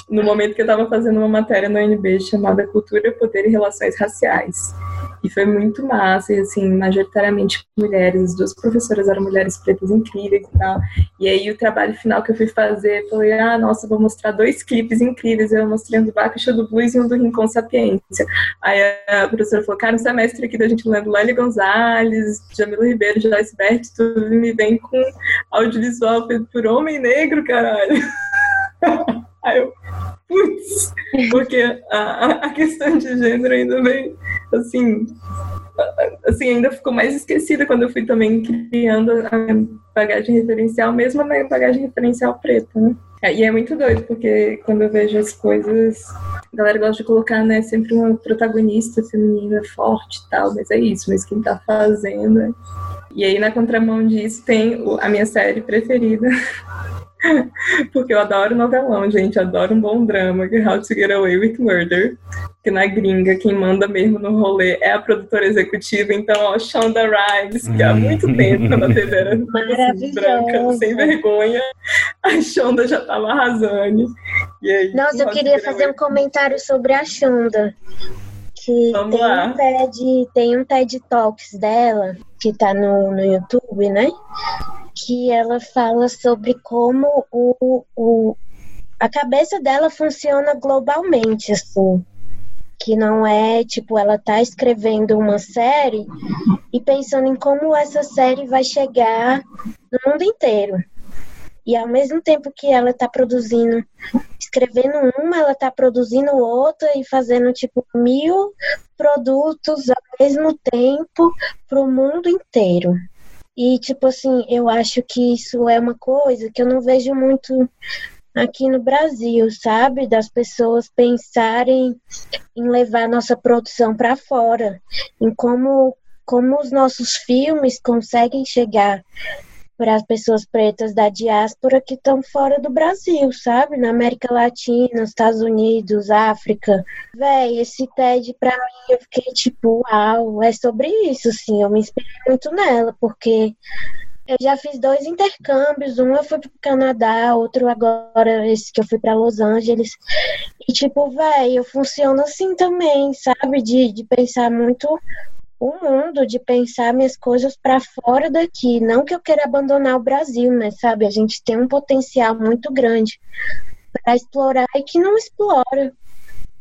no momento que eu estava fazendo uma matéria no UNB chamada Cultura, Poder e Relações Raciais. E foi muito massa, e assim, majoritariamente mulheres, as duas professoras eram mulheres pretas incríveis e tal. E aí o trabalho final que eu fui fazer, falei, ah, nossa, vou mostrar dois clipes incríveis. Eu mostrei um do Baca do Blues e um do Rincon Sapiência. Aí a professora falou, cara, um semestre aqui da gente lendo Lélia Gonzalez, Jamila Ribeiro, Joyce Bert, tudo me vem com audiovisual feito por homem negro, caralho. [laughs] Aí eu, putz, porque a, a questão de gênero ainda vem, assim, assim, ainda ficou mais esquecida quando eu fui também criando a bagagem referencial, mesmo na bagagem referencial preta, né? É, e é muito doido, porque quando eu vejo as coisas, a galera gosta de colocar, né, sempre uma protagonista feminina forte e tal, mas é isso, mas quem tá fazendo. É... E aí, na contramão disso, tem a minha série preferida, [laughs] [laughs] Porque eu adoro novelão, gente. Adoro um bom drama, que é How to Get Away with Murder. Que na gringa, quem manda mesmo no rolê é a produtora executiva. Então, ó, Shonda Rhimes, que há muito tempo na TV era [laughs] assim, branca, sem vergonha, a Shonda já tava arrasando. E aí,
Nossa, eu queria fazer um comentário sobre a Shonda. Que
Vamos
tem
lá.
um, TED, tem um TED Talks dela, que tá no, no YouTube, né? Que ela fala sobre como o, o, a cabeça dela funciona globalmente, assim. Que não é tipo, ela tá escrevendo uma série e pensando em como essa série vai chegar no mundo inteiro. E ao mesmo tempo que ela tá produzindo, escrevendo uma, ela tá produzindo outra e fazendo tipo mil produtos ao mesmo tempo para o mundo inteiro. E, tipo assim, eu acho que isso é uma coisa que eu não vejo muito aqui no Brasil, sabe? Das pessoas pensarem em levar nossa produção para fora, em como, como os nossos filmes conseguem chegar para as pessoas pretas da diáspora que estão fora do Brasil, sabe? Na América Latina, Estados Unidos, África. Véi, esse TED pra mim eu fiquei tipo, uau, é sobre isso, sim. Eu me inspirei muito nela, porque eu já fiz dois intercâmbios, um eu fui pro Canadá, outro agora, esse que eu fui para Los Angeles. E tipo, velho, eu funciono assim também, sabe? De, de pensar muito o mundo de pensar minhas coisas para fora daqui. Não que eu queira abandonar o Brasil, né? Sabe? A gente tem um potencial muito grande para explorar e que não explora.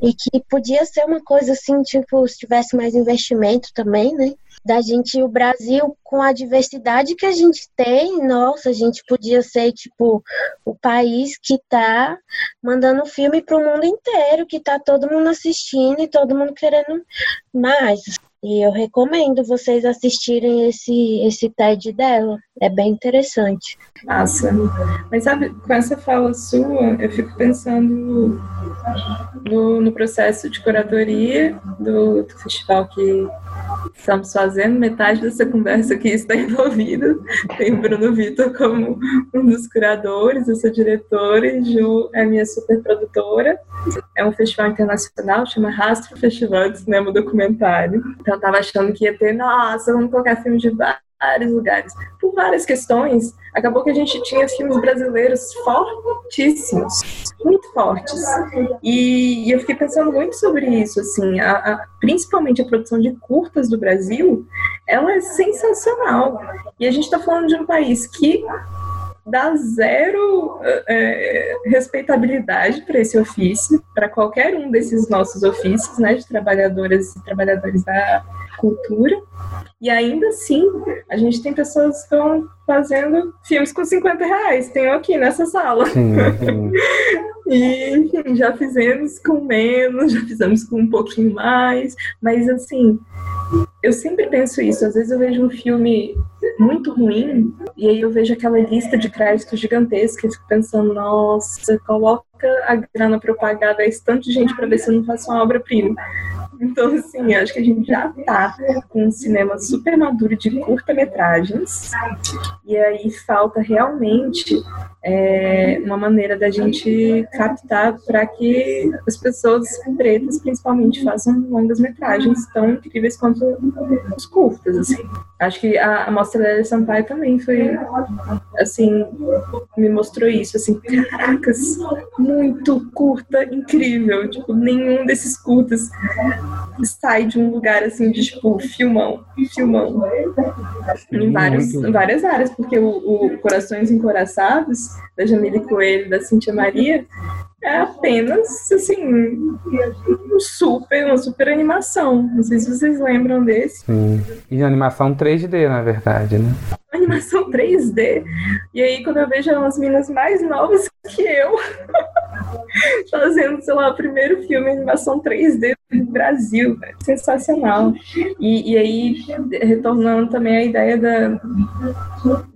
E que podia ser uma coisa assim, tipo, se tivesse mais investimento também, né? Da gente, o Brasil, com a diversidade que a gente tem, nossa, a gente podia ser, tipo, o país que tá mandando filme pro mundo inteiro, que tá todo mundo assistindo e todo mundo querendo mais. E eu recomendo vocês assistirem esse, esse TED dela. É bem interessante.
Massa. Mas sabe, com essa fala sua, eu fico pensando no, no processo de curadoria do, do festival que estamos fazendo. Metade dessa conversa aqui está envolvida. Tem o Bruno Vitor como um dos curadores, eu sou diretora e Ju é minha super produtora. é um festival internacional, chama Rastro Festival de Cinema Documentário. Então eu tava achando que ia ter, nossa, vamos colocar filmes de vários lugares. Por várias questões, acabou que a gente tinha filmes brasileiros fortíssimos, muito fortes. E, e eu fiquei pensando muito sobre isso, assim, a, a, principalmente a produção de curtas do Brasil, ela é sensacional. E a gente está falando de um país que dá zero é, respeitabilidade para esse ofício, para qualquer um desses nossos ofícios, né, de trabalhadoras e trabalhadores da cultura. E ainda assim, a gente tem pessoas que estão fazendo filmes com 50 reais. Tem aqui nessa sala. Sim, sim. [laughs] e, enfim, já fizemos com menos, já fizemos com um pouquinho mais. Mas, assim, eu sempre penso isso. Às vezes eu vejo um filme muito ruim e aí eu vejo aquela lista de créditos gigantesca e fico pensando, nossa, coloca a grana propagada a esse tanto de gente para ver se eu não faço uma obra-prima. Então, assim, acho que a gente já tá com um cinema super maduro de curta-metragens. E aí falta realmente é, uma maneira da gente captar para que as pessoas pretas, principalmente, façam longas-metragens tão incríveis quanto os curtas, assim. Acho que a, a Mostra da Sampaio também foi, assim, me mostrou isso, assim, caracas, muito curta, incrível. Tipo, nenhum desses curtas sai de um lugar, assim, de, tipo, filmão, filmão. Em, vários, em várias áreas, porque o, o Corações Encoraçados da Jamile Coelho, da Cintia Maria, é apenas, assim, um super, uma super animação. Não sei se vocês lembram desse.
Sim. E animação 3D, na verdade, né?
Animação 3D. E aí, quando eu vejo umas meninas mais novas que eu, [laughs] fazendo, sei lá, o primeiro filme animação 3D do Brasil, sensacional. E, e aí, retornando também a ideia da,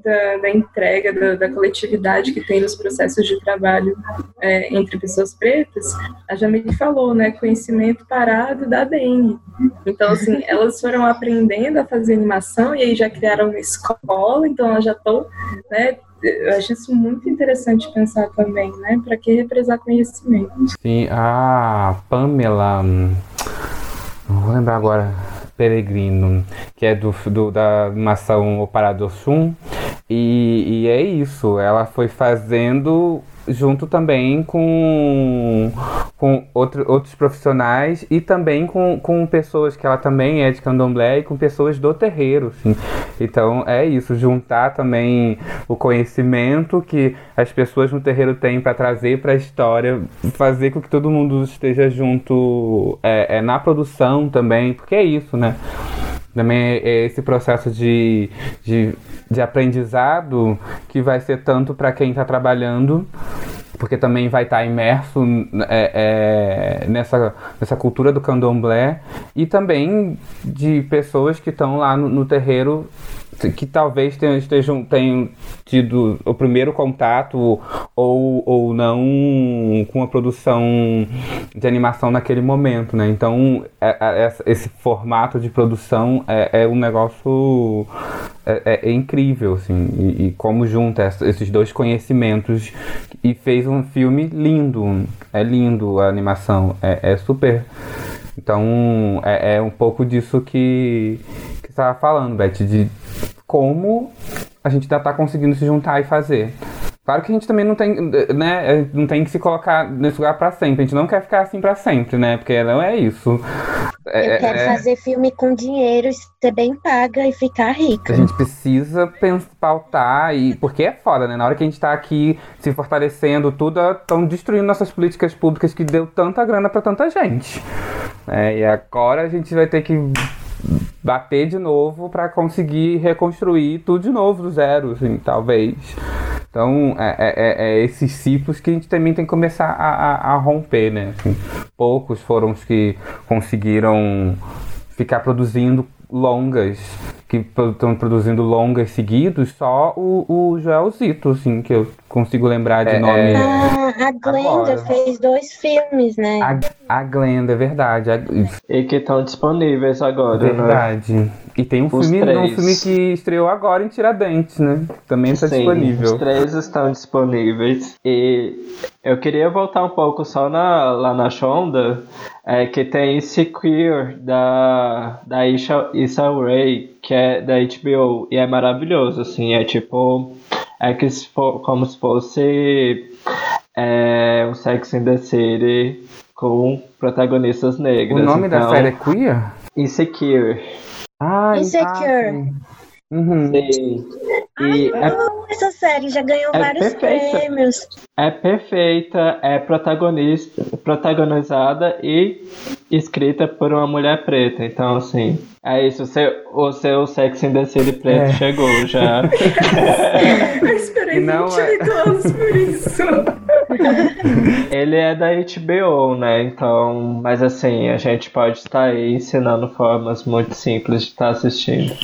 da, da entrega, da, da, coletividade que tem nos processos de trabalho é, entre pessoas pretas, a Jamile falou, né, conhecimento parado da dengue. Então, assim, [laughs] elas foram aprendendo a fazer animação e aí já criaram uma escola, então elas já estão, né, eu acho isso muito interessante pensar também, né? Para que represar conhecimento?
Sim, a Pamela, não vou lembrar agora, Peregrino, que é do, do da animação O Parado Sum, e, e é isso, ela foi fazendo junto também com, com outro, outros profissionais e também com, com pessoas que ela também é de candomblé e com pessoas do terreiro, assim. Então é isso, juntar também o conhecimento que as pessoas no terreiro têm para trazer para a história, fazer com que todo mundo esteja junto é, é, na produção também, porque é isso, né? Também é, é esse processo de, de, de aprendizado que vai ser tanto para quem está trabalhando porque também vai estar tá imerso é, é, nessa, nessa cultura do candomblé e também de pessoas que estão lá no, no terreiro que talvez tenham, estejam, tenham tido o primeiro contato ou, ou não com a produção de animação naquele momento, né? Então, é, é, esse formato de produção é, é um negócio é, é, é incrível, assim, e, e, como junta esses dois conhecimentos e fez um filme lindo, é lindo a animação, é, é super... Então, é, um pouco disso que, que você estava falando, Beth, de como a gente ainda está conseguindo se juntar e fazer. Claro que a gente também não tem, né, não tem que se colocar nesse lugar para sempre. A gente não quer ficar assim para sempre, né? Porque não é isso.
É, Eu quero é... fazer filme com dinheiro, ser bem paga e ficar rica.
A gente precisa pautar e porque é foda, né? Na hora que a gente tá aqui se fortalecendo, tudo estão destruindo nossas políticas públicas que deu tanta grana para tanta gente. É, e agora a gente vai ter que bater de novo para conseguir reconstruir tudo de novo do zero, assim, talvez. Então, é, é, é, é, esses ciclos que a gente também tem que começar a, a, a romper, né? Assim, poucos foram os que conseguiram ficar produzindo longas, que estão produzindo longas seguidos, só o, o Joelzito, assim, que eu consigo lembrar de
É,
nome.
é.
Ah, a Glenda
Agora.
fez dois filmes, né?
A, a Glenda, é verdade. a-
E que estão disponíveis agora, né?
verdade. E tem um
Os
filme, um filme que estreou agora em Tiradentes, né? Também está
Sim,
disponível.
Os três estão disponíveis. E eu queria voltar um pouco só na, lá na Shonda, é, que tem Secure da, da Isha, Issa Rae, que é da HBO, e é maravilhoso, assim, é tipo. É que se for, como se fosse é, um Sex in the City com protagonistas
O
negras.
nome da
então,
série é Queer?
Insecure.
Ah,
Insecure.
ah, sim. Uhum.
Sim. E é
Oh, essa série já ganhou
É
vários
perfeita.
prêmios.
É perfeita, é protagonista, protagonizada e escrita por uma mulher preta. Então, assim, é isso. O seu, o seu Sex and the City preto
É.
chegou já. [laughs] [laughs]
Eu esperei
não é-
28 anos por isso. [laughs] [laughs]
Ele é da HBO, né? Então, mas assim, a gente pode estar aí ensinando formas muito simples de estar assistindo.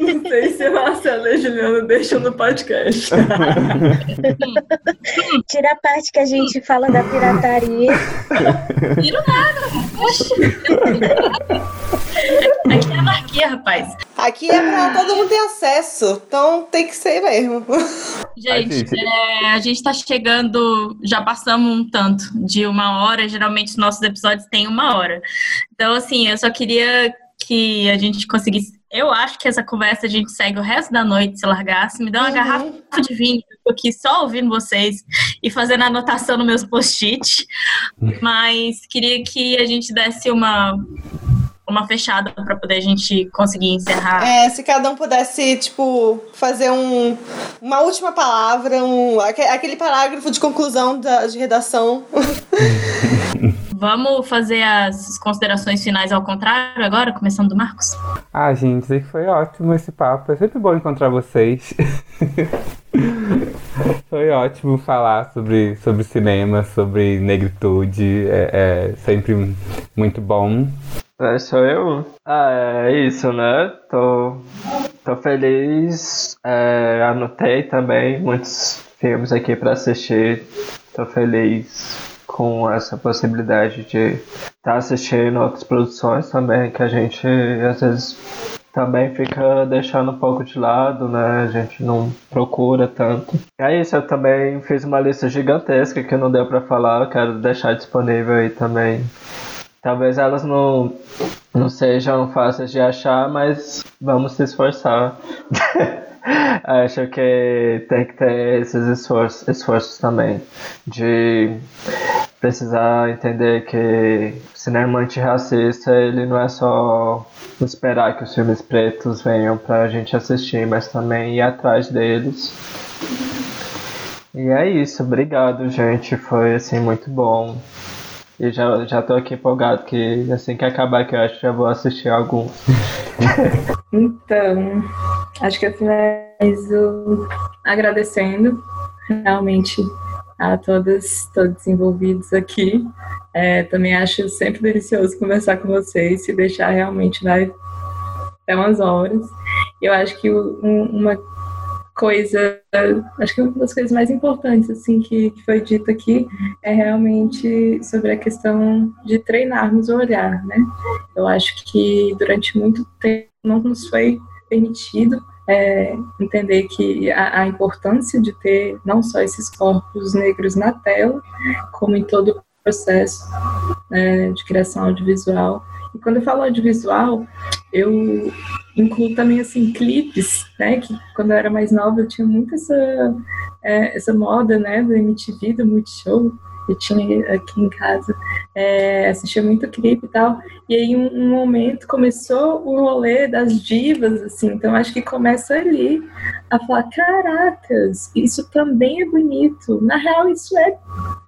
Não [laughs] sei se Marcelo e a Juliana deixam no podcast. [laughs]
Tira a parte que a gente fala da pirataria.
Tiro nada. Oxi. Aqui é rapaz.
Aqui é pra todo mundo ter acesso, então tem que ser mesmo. [laughs]
Gente, é, a gente tá chegando, já passamos um tanto de uma hora, geralmente os nossos episódios têm uma hora. Então, assim, eu só queria que a gente conseguisse. Eu acho que essa conversa a gente segue o resto da noite se largasse. Me dá uma
Uhum.
garrafa de vinho, eu tô aqui só ouvindo vocês e fazendo anotação nos meus post-it. Mas queria que a gente desse uma, uma fechada para poder a gente conseguir encerrar.
É, se cada um pudesse, tipo, fazer um, uma última palavra, um, aque- aquele parágrafo de conclusão da, de redação. [laughs]
Vamos fazer as considerações finais ao contrário agora, começando do Marcos?
Ah, gente, sei que foi ótimo esse papo. É sempre bom encontrar vocês. [laughs] foi ótimo falar sobre, sobre cinema, sobre negritude. É, é sempre muito bom.
É, sou eu? Ah, é isso, né? Tô, tô feliz. É, anotei também muitos filmes aqui pra assistir. Tô feliz com essa possibilidade de estar assistindo outras produções também, que a gente às vezes também fica deixando um pouco de lado, né? A gente não procura tanto. É isso, eu também fiz uma lista gigantesca que não deu pra falar, eu quero deixar disponível aí também. Talvez elas não, não sejam fáceis de achar, mas vamos se esforçar. [laughs] [laughs] Acho que tem que ter esses esforços, esforços também. De precisar entender que cinema antirracista ele não é só esperar que os filmes pretos venham pra gente assistir, mas também ir atrás deles. E é isso, obrigado gente, foi assim muito bom. E já, já tô aqui empolgado que assim que acabar que eu acho que já vou assistir alguns. [laughs]
Então, acho que eu finalizo agradecendo realmente a todas, todos envolvidos aqui. É, também acho sempre delicioso conversar com vocês, se deixar realmente vai até umas horas. Eu acho que um- uma coisa, acho que uma das coisas mais importantes assim que, que foi dito aqui é realmente sobre a questão de treinarmos o olhar, né? Eu acho que durante muito tempo não nos foi permitido é, entender que a, a importância de ter não só esses corpos negros na tela, como em todo o processo né, de criação audiovisual. E quando eu falo audiovisual, eu incluo também assim clipes, né? Que quando eu era mais nova eu tinha muito essa é, essa moda, né? Do MTV, do Multishow. Eu tinha aqui em casa, é, assistia muito clipe e tal. E aí, um, um momento, começou o rolê das divas, assim. Então, acho que começa ali a falar: caracas, isso também é bonito. Na real, isso é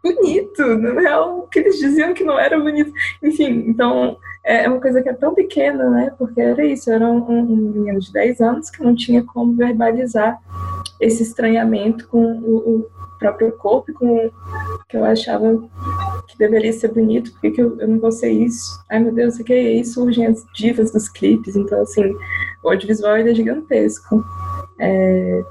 bonito. Na real, o que eles diziam que não era bonito. Enfim, então, é uma coisa que é tão pequena, né? Porque era isso, era um, um menino de 10 anos que não tinha como verbalizar esse estranhamento com o, o próprio corpo, com o que eu achava que deveria ser bonito, por que, eu, eu não vou ser isso? Ai meu Deus, o que é isso? Surgem as divas dos clipes, então assim, o audiovisual é gigantesco. É,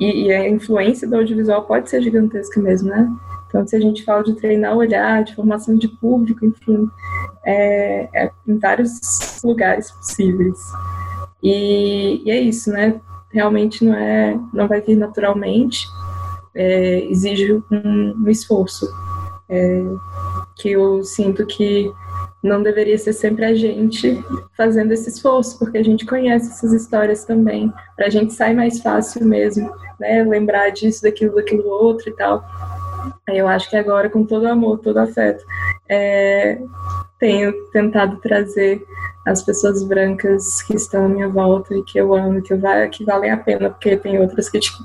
e, e, a influência do audiovisual pode ser gigantesca mesmo, né? Então, se a gente fala de treinar o olhar, de formação de público, enfim, é, é em vários lugares possíveis. E, e, é isso, né? Realmente não é, não vai vir naturalmente, é, exige um, um esforço é, que eu sinto que não deveria ser sempre a gente fazendo esse esforço, porque a gente conhece essas histórias também. Para a gente sai mais fácil mesmo, né? Lembrar disso, daquilo, daquilo outro e tal. Eu acho que agora, com todo amor, todo afeto, é, tenho tentado trazer as pessoas brancas que estão à minha volta e que eu amo, que, vai, que valem a pena, porque tem outras que, tipo,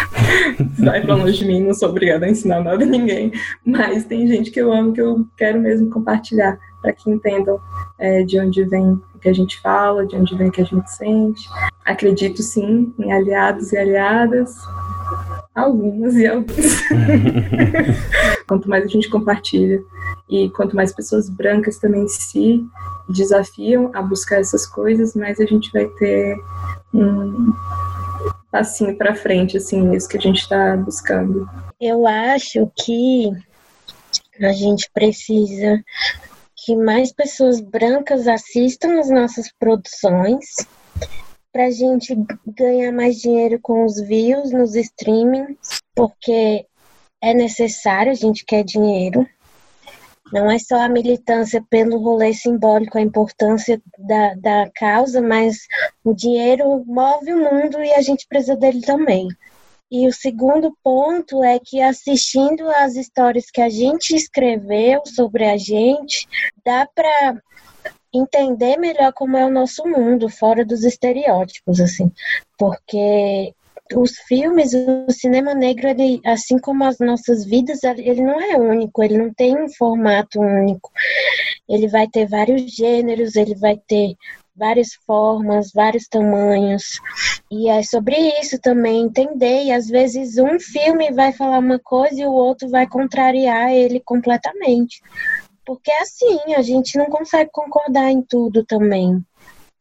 [laughs] vai pra longe de mim, não sou obrigada a ensinar nada a ninguém. Mas tem gente que eu amo, que eu quero mesmo compartilhar, para que entendam é, de onde vem o que a gente fala, de onde vem o que a gente sente. Acredito sim em aliados e aliadas, algumas e alguns. [laughs] quanto mais a gente compartilha e quanto mais pessoas brancas também se desafiam a buscar essas coisas, mais a gente vai ter um, passinho para frente, assim, isso que a gente está buscando.
Eu acho que a gente precisa que mais pessoas brancas assistam as nossas produções para a gente ganhar mais dinheiro com os views nos streamings, porque é necessário, a gente quer dinheiro. Não é só a militância pelo rolê simbólico, a importância da, da causa, mas o dinheiro move o mundo e a gente precisa dele também. E o segundo ponto é que assistindo às histórias que a gente escreveu sobre a gente, dá para entender melhor como é o nosso mundo, fora dos estereótipos, assim. Porque os filmes, o cinema negro, ele, assim como as nossas vidas, ele não é único, ele não tem um formato único. Ele vai ter vários gêneros, ele vai ter várias formas, vários tamanhos. E é sobre isso também entender. E às vezes um filme vai falar uma coisa e o outro vai contrariar ele completamente. Porque é assim, a gente não consegue concordar em tudo também.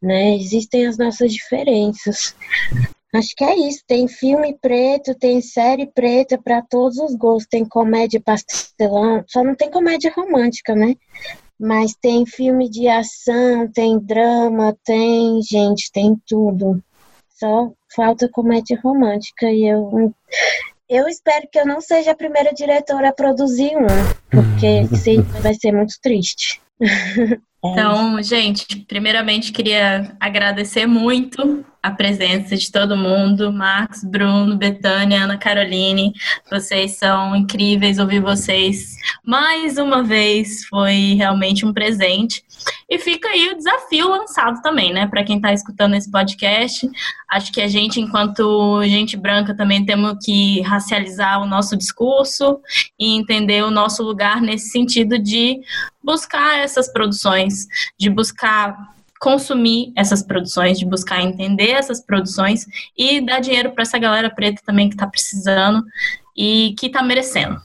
Né? Existem as nossas diferenças. Acho que é isso. Tem filme preto, tem série preta para todos os gostos. Tem comédia pastelão, só não tem comédia romântica, né? Mas tem filme de ação, tem drama, tem gente, tem tudo. Só falta comédia romântica e eu eu espero que eu não seja a primeira diretora a produzir um, porque isso vai ser muito triste.
Então, gente, primeiramente queria agradecer muito a presença de todo mundo, Marcos, Bruno, Betânia, Ana Caroline. Vocês são incríveis, ouvir vocês mais uma vez foi realmente um presente. E fica aí o desafio lançado também, né, para quem está escutando esse podcast. Acho que a gente, enquanto gente branca, também temos que racializar o nosso discurso e entender o nosso lugar nesse sentido de buscar essas produções, de buscar consumir essas produções, de buscar entender essas produções e dar dinheiro para essa galera preta também que está precisando e que tá merecendo.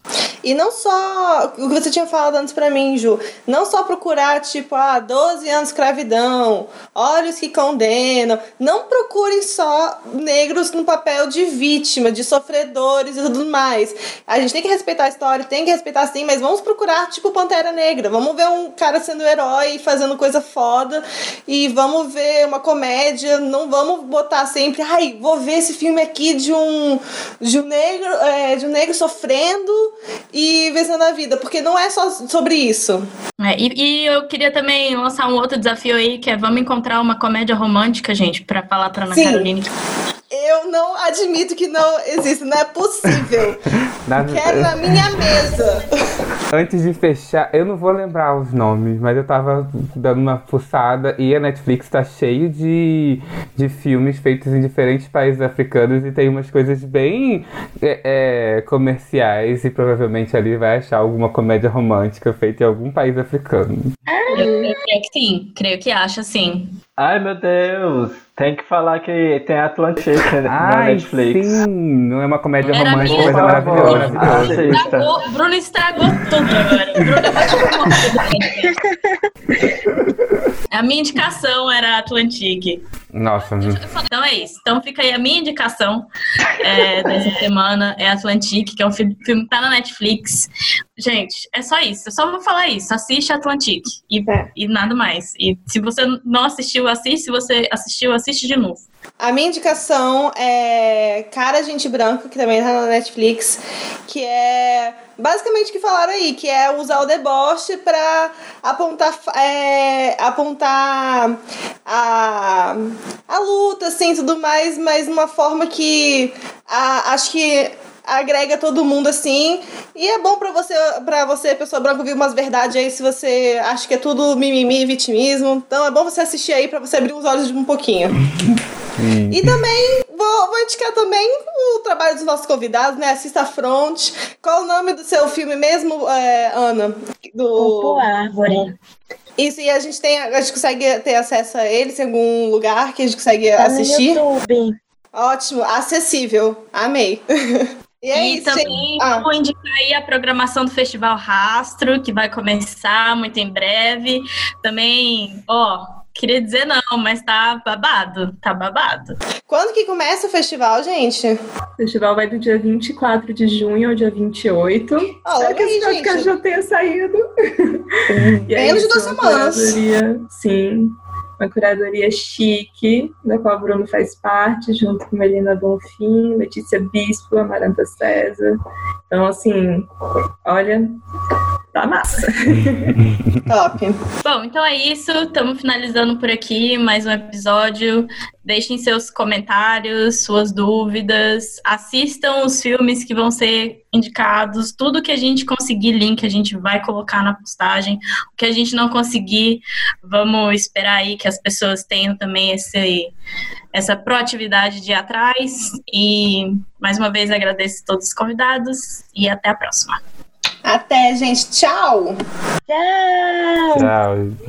E não só o que você tinha falado antes para mim, Ju, não só procurar tipo, ah, 12 anos de escravidão, olhos que condenam, não procurem só negros no papel de vítima, de sofredores e tudo mais. A gente tem que respeitar a história, tem que respeitar sim, mas vamos procurar tipo Pantera Negra, vamos ver um cara sendo herói e fazendo coisa foda e vamos ver uma comédia, não vamos botar sempre, ai, vou ver esse filme aqui de um de um negro, é, de um negro sofrendo e vencendo a vida, porque não é só sobre isso.
É, e, e, eu queria também lançar um outro desafio aí, que é vamos encontrar uma comédia romântica, gente, para falar pra Ana Sim. Caroline.
Eu não admito que não existe, não é possível. [laughs] Na... Quero na minha mesa.
Antes de fechar, eu não vou lembrar os nomes, mas eu tava dando uma fuçada e a Netflix tá cheio de, de filmes feitos em diferentes países africanos e tem umas coisas bem é, é, comerciais e provavelmente ali vai achar alguma comédia romântica feita em algum país africano.
Eu, eu creio que sim, creio que acha sim.
Ai meu Deus, tem que falar que tem Atlantic na Netflix.
Sim, não é uma comédia Era romântica, mas é maravilhosa.
maravilhosa. Estragou, Bruno estragou tudo agora. Bruno, A minha indicação era Atlantic.
Nossa,
Então é isso. Então fica aí a minha indicação é, dessa semana é Atlantique, que é um filme, que tá na Netflix. Gente, é só isso. Eu só vou falar isso. Assiste Atlantique e,
É.
e nada mais. E se você não assistiu, assiste. Se você assistiu, assiste de novo.
A minha indicação é Cara Gente Branca, que também tá na Netflix, que é basicamente o que falaram aí, que é usar o deboche pra apontar, é, apontar a, a luta, assim, tudo mais, mas uma forma que a- acho que agrega todo mundo assim. E é bom pra você, pra você, pessoa branca, ouvir umas verdades aí se você acha que é tudo mimimi, vitimismo. Então é bom você assistir aí pra você abrir os olhos um pouquinho. E também vou, vou indicar também o trabalho dos nossos convidados, né? Assista a Front. Qual o nome do seu filme mesmo, é, Ana? Do...
Topo Árvore.
Isso, e a gente tem. A gente consegue ter acesso a eles em algum lugar que a gente consegue
Tá
assistir.
no YouTube.
Ótimo, acessível. Amei. [laughs] e é
e
isso,
também.
Ah.
vou indicar aí a programação do Festival Rastro, que vai começar muito em breve. Também, ó, queria dizer não, mas tá babado, tá babado.
Quando que começa o festival, gente?
O festival vai do dia 24 de junho ao dia 28.
Ó,
Espero
logo
que
aí,
podcast
gente.
já tenha saído. E [laughs] é
Menos de duas
uma
semanas.
Curadoria, sim. Uma curadoria chique, da qual o Bruno faz parte, junto com Melina Bonfim, Letícia Bispo, Amaranta César. Então, assim, olha, tá massa. [laughs]
Top.
Bom, então é isso. Estamos finalizando por aqui mais um episódio. Deixem seus comentários, suas dúvidas. Assistam os filmes que vão ser indicados. Tudo que a gente conseguir link, a gente vai colocar na postagem. O que a gente não conseguir, vamos esperar aí que as pessoas tenham também esse, essa proatividade de ir atrás. E mais uma vez agradeço a todos os convidados e até a próxima.
Até, gente. Tchau.
Tchau!
tchau.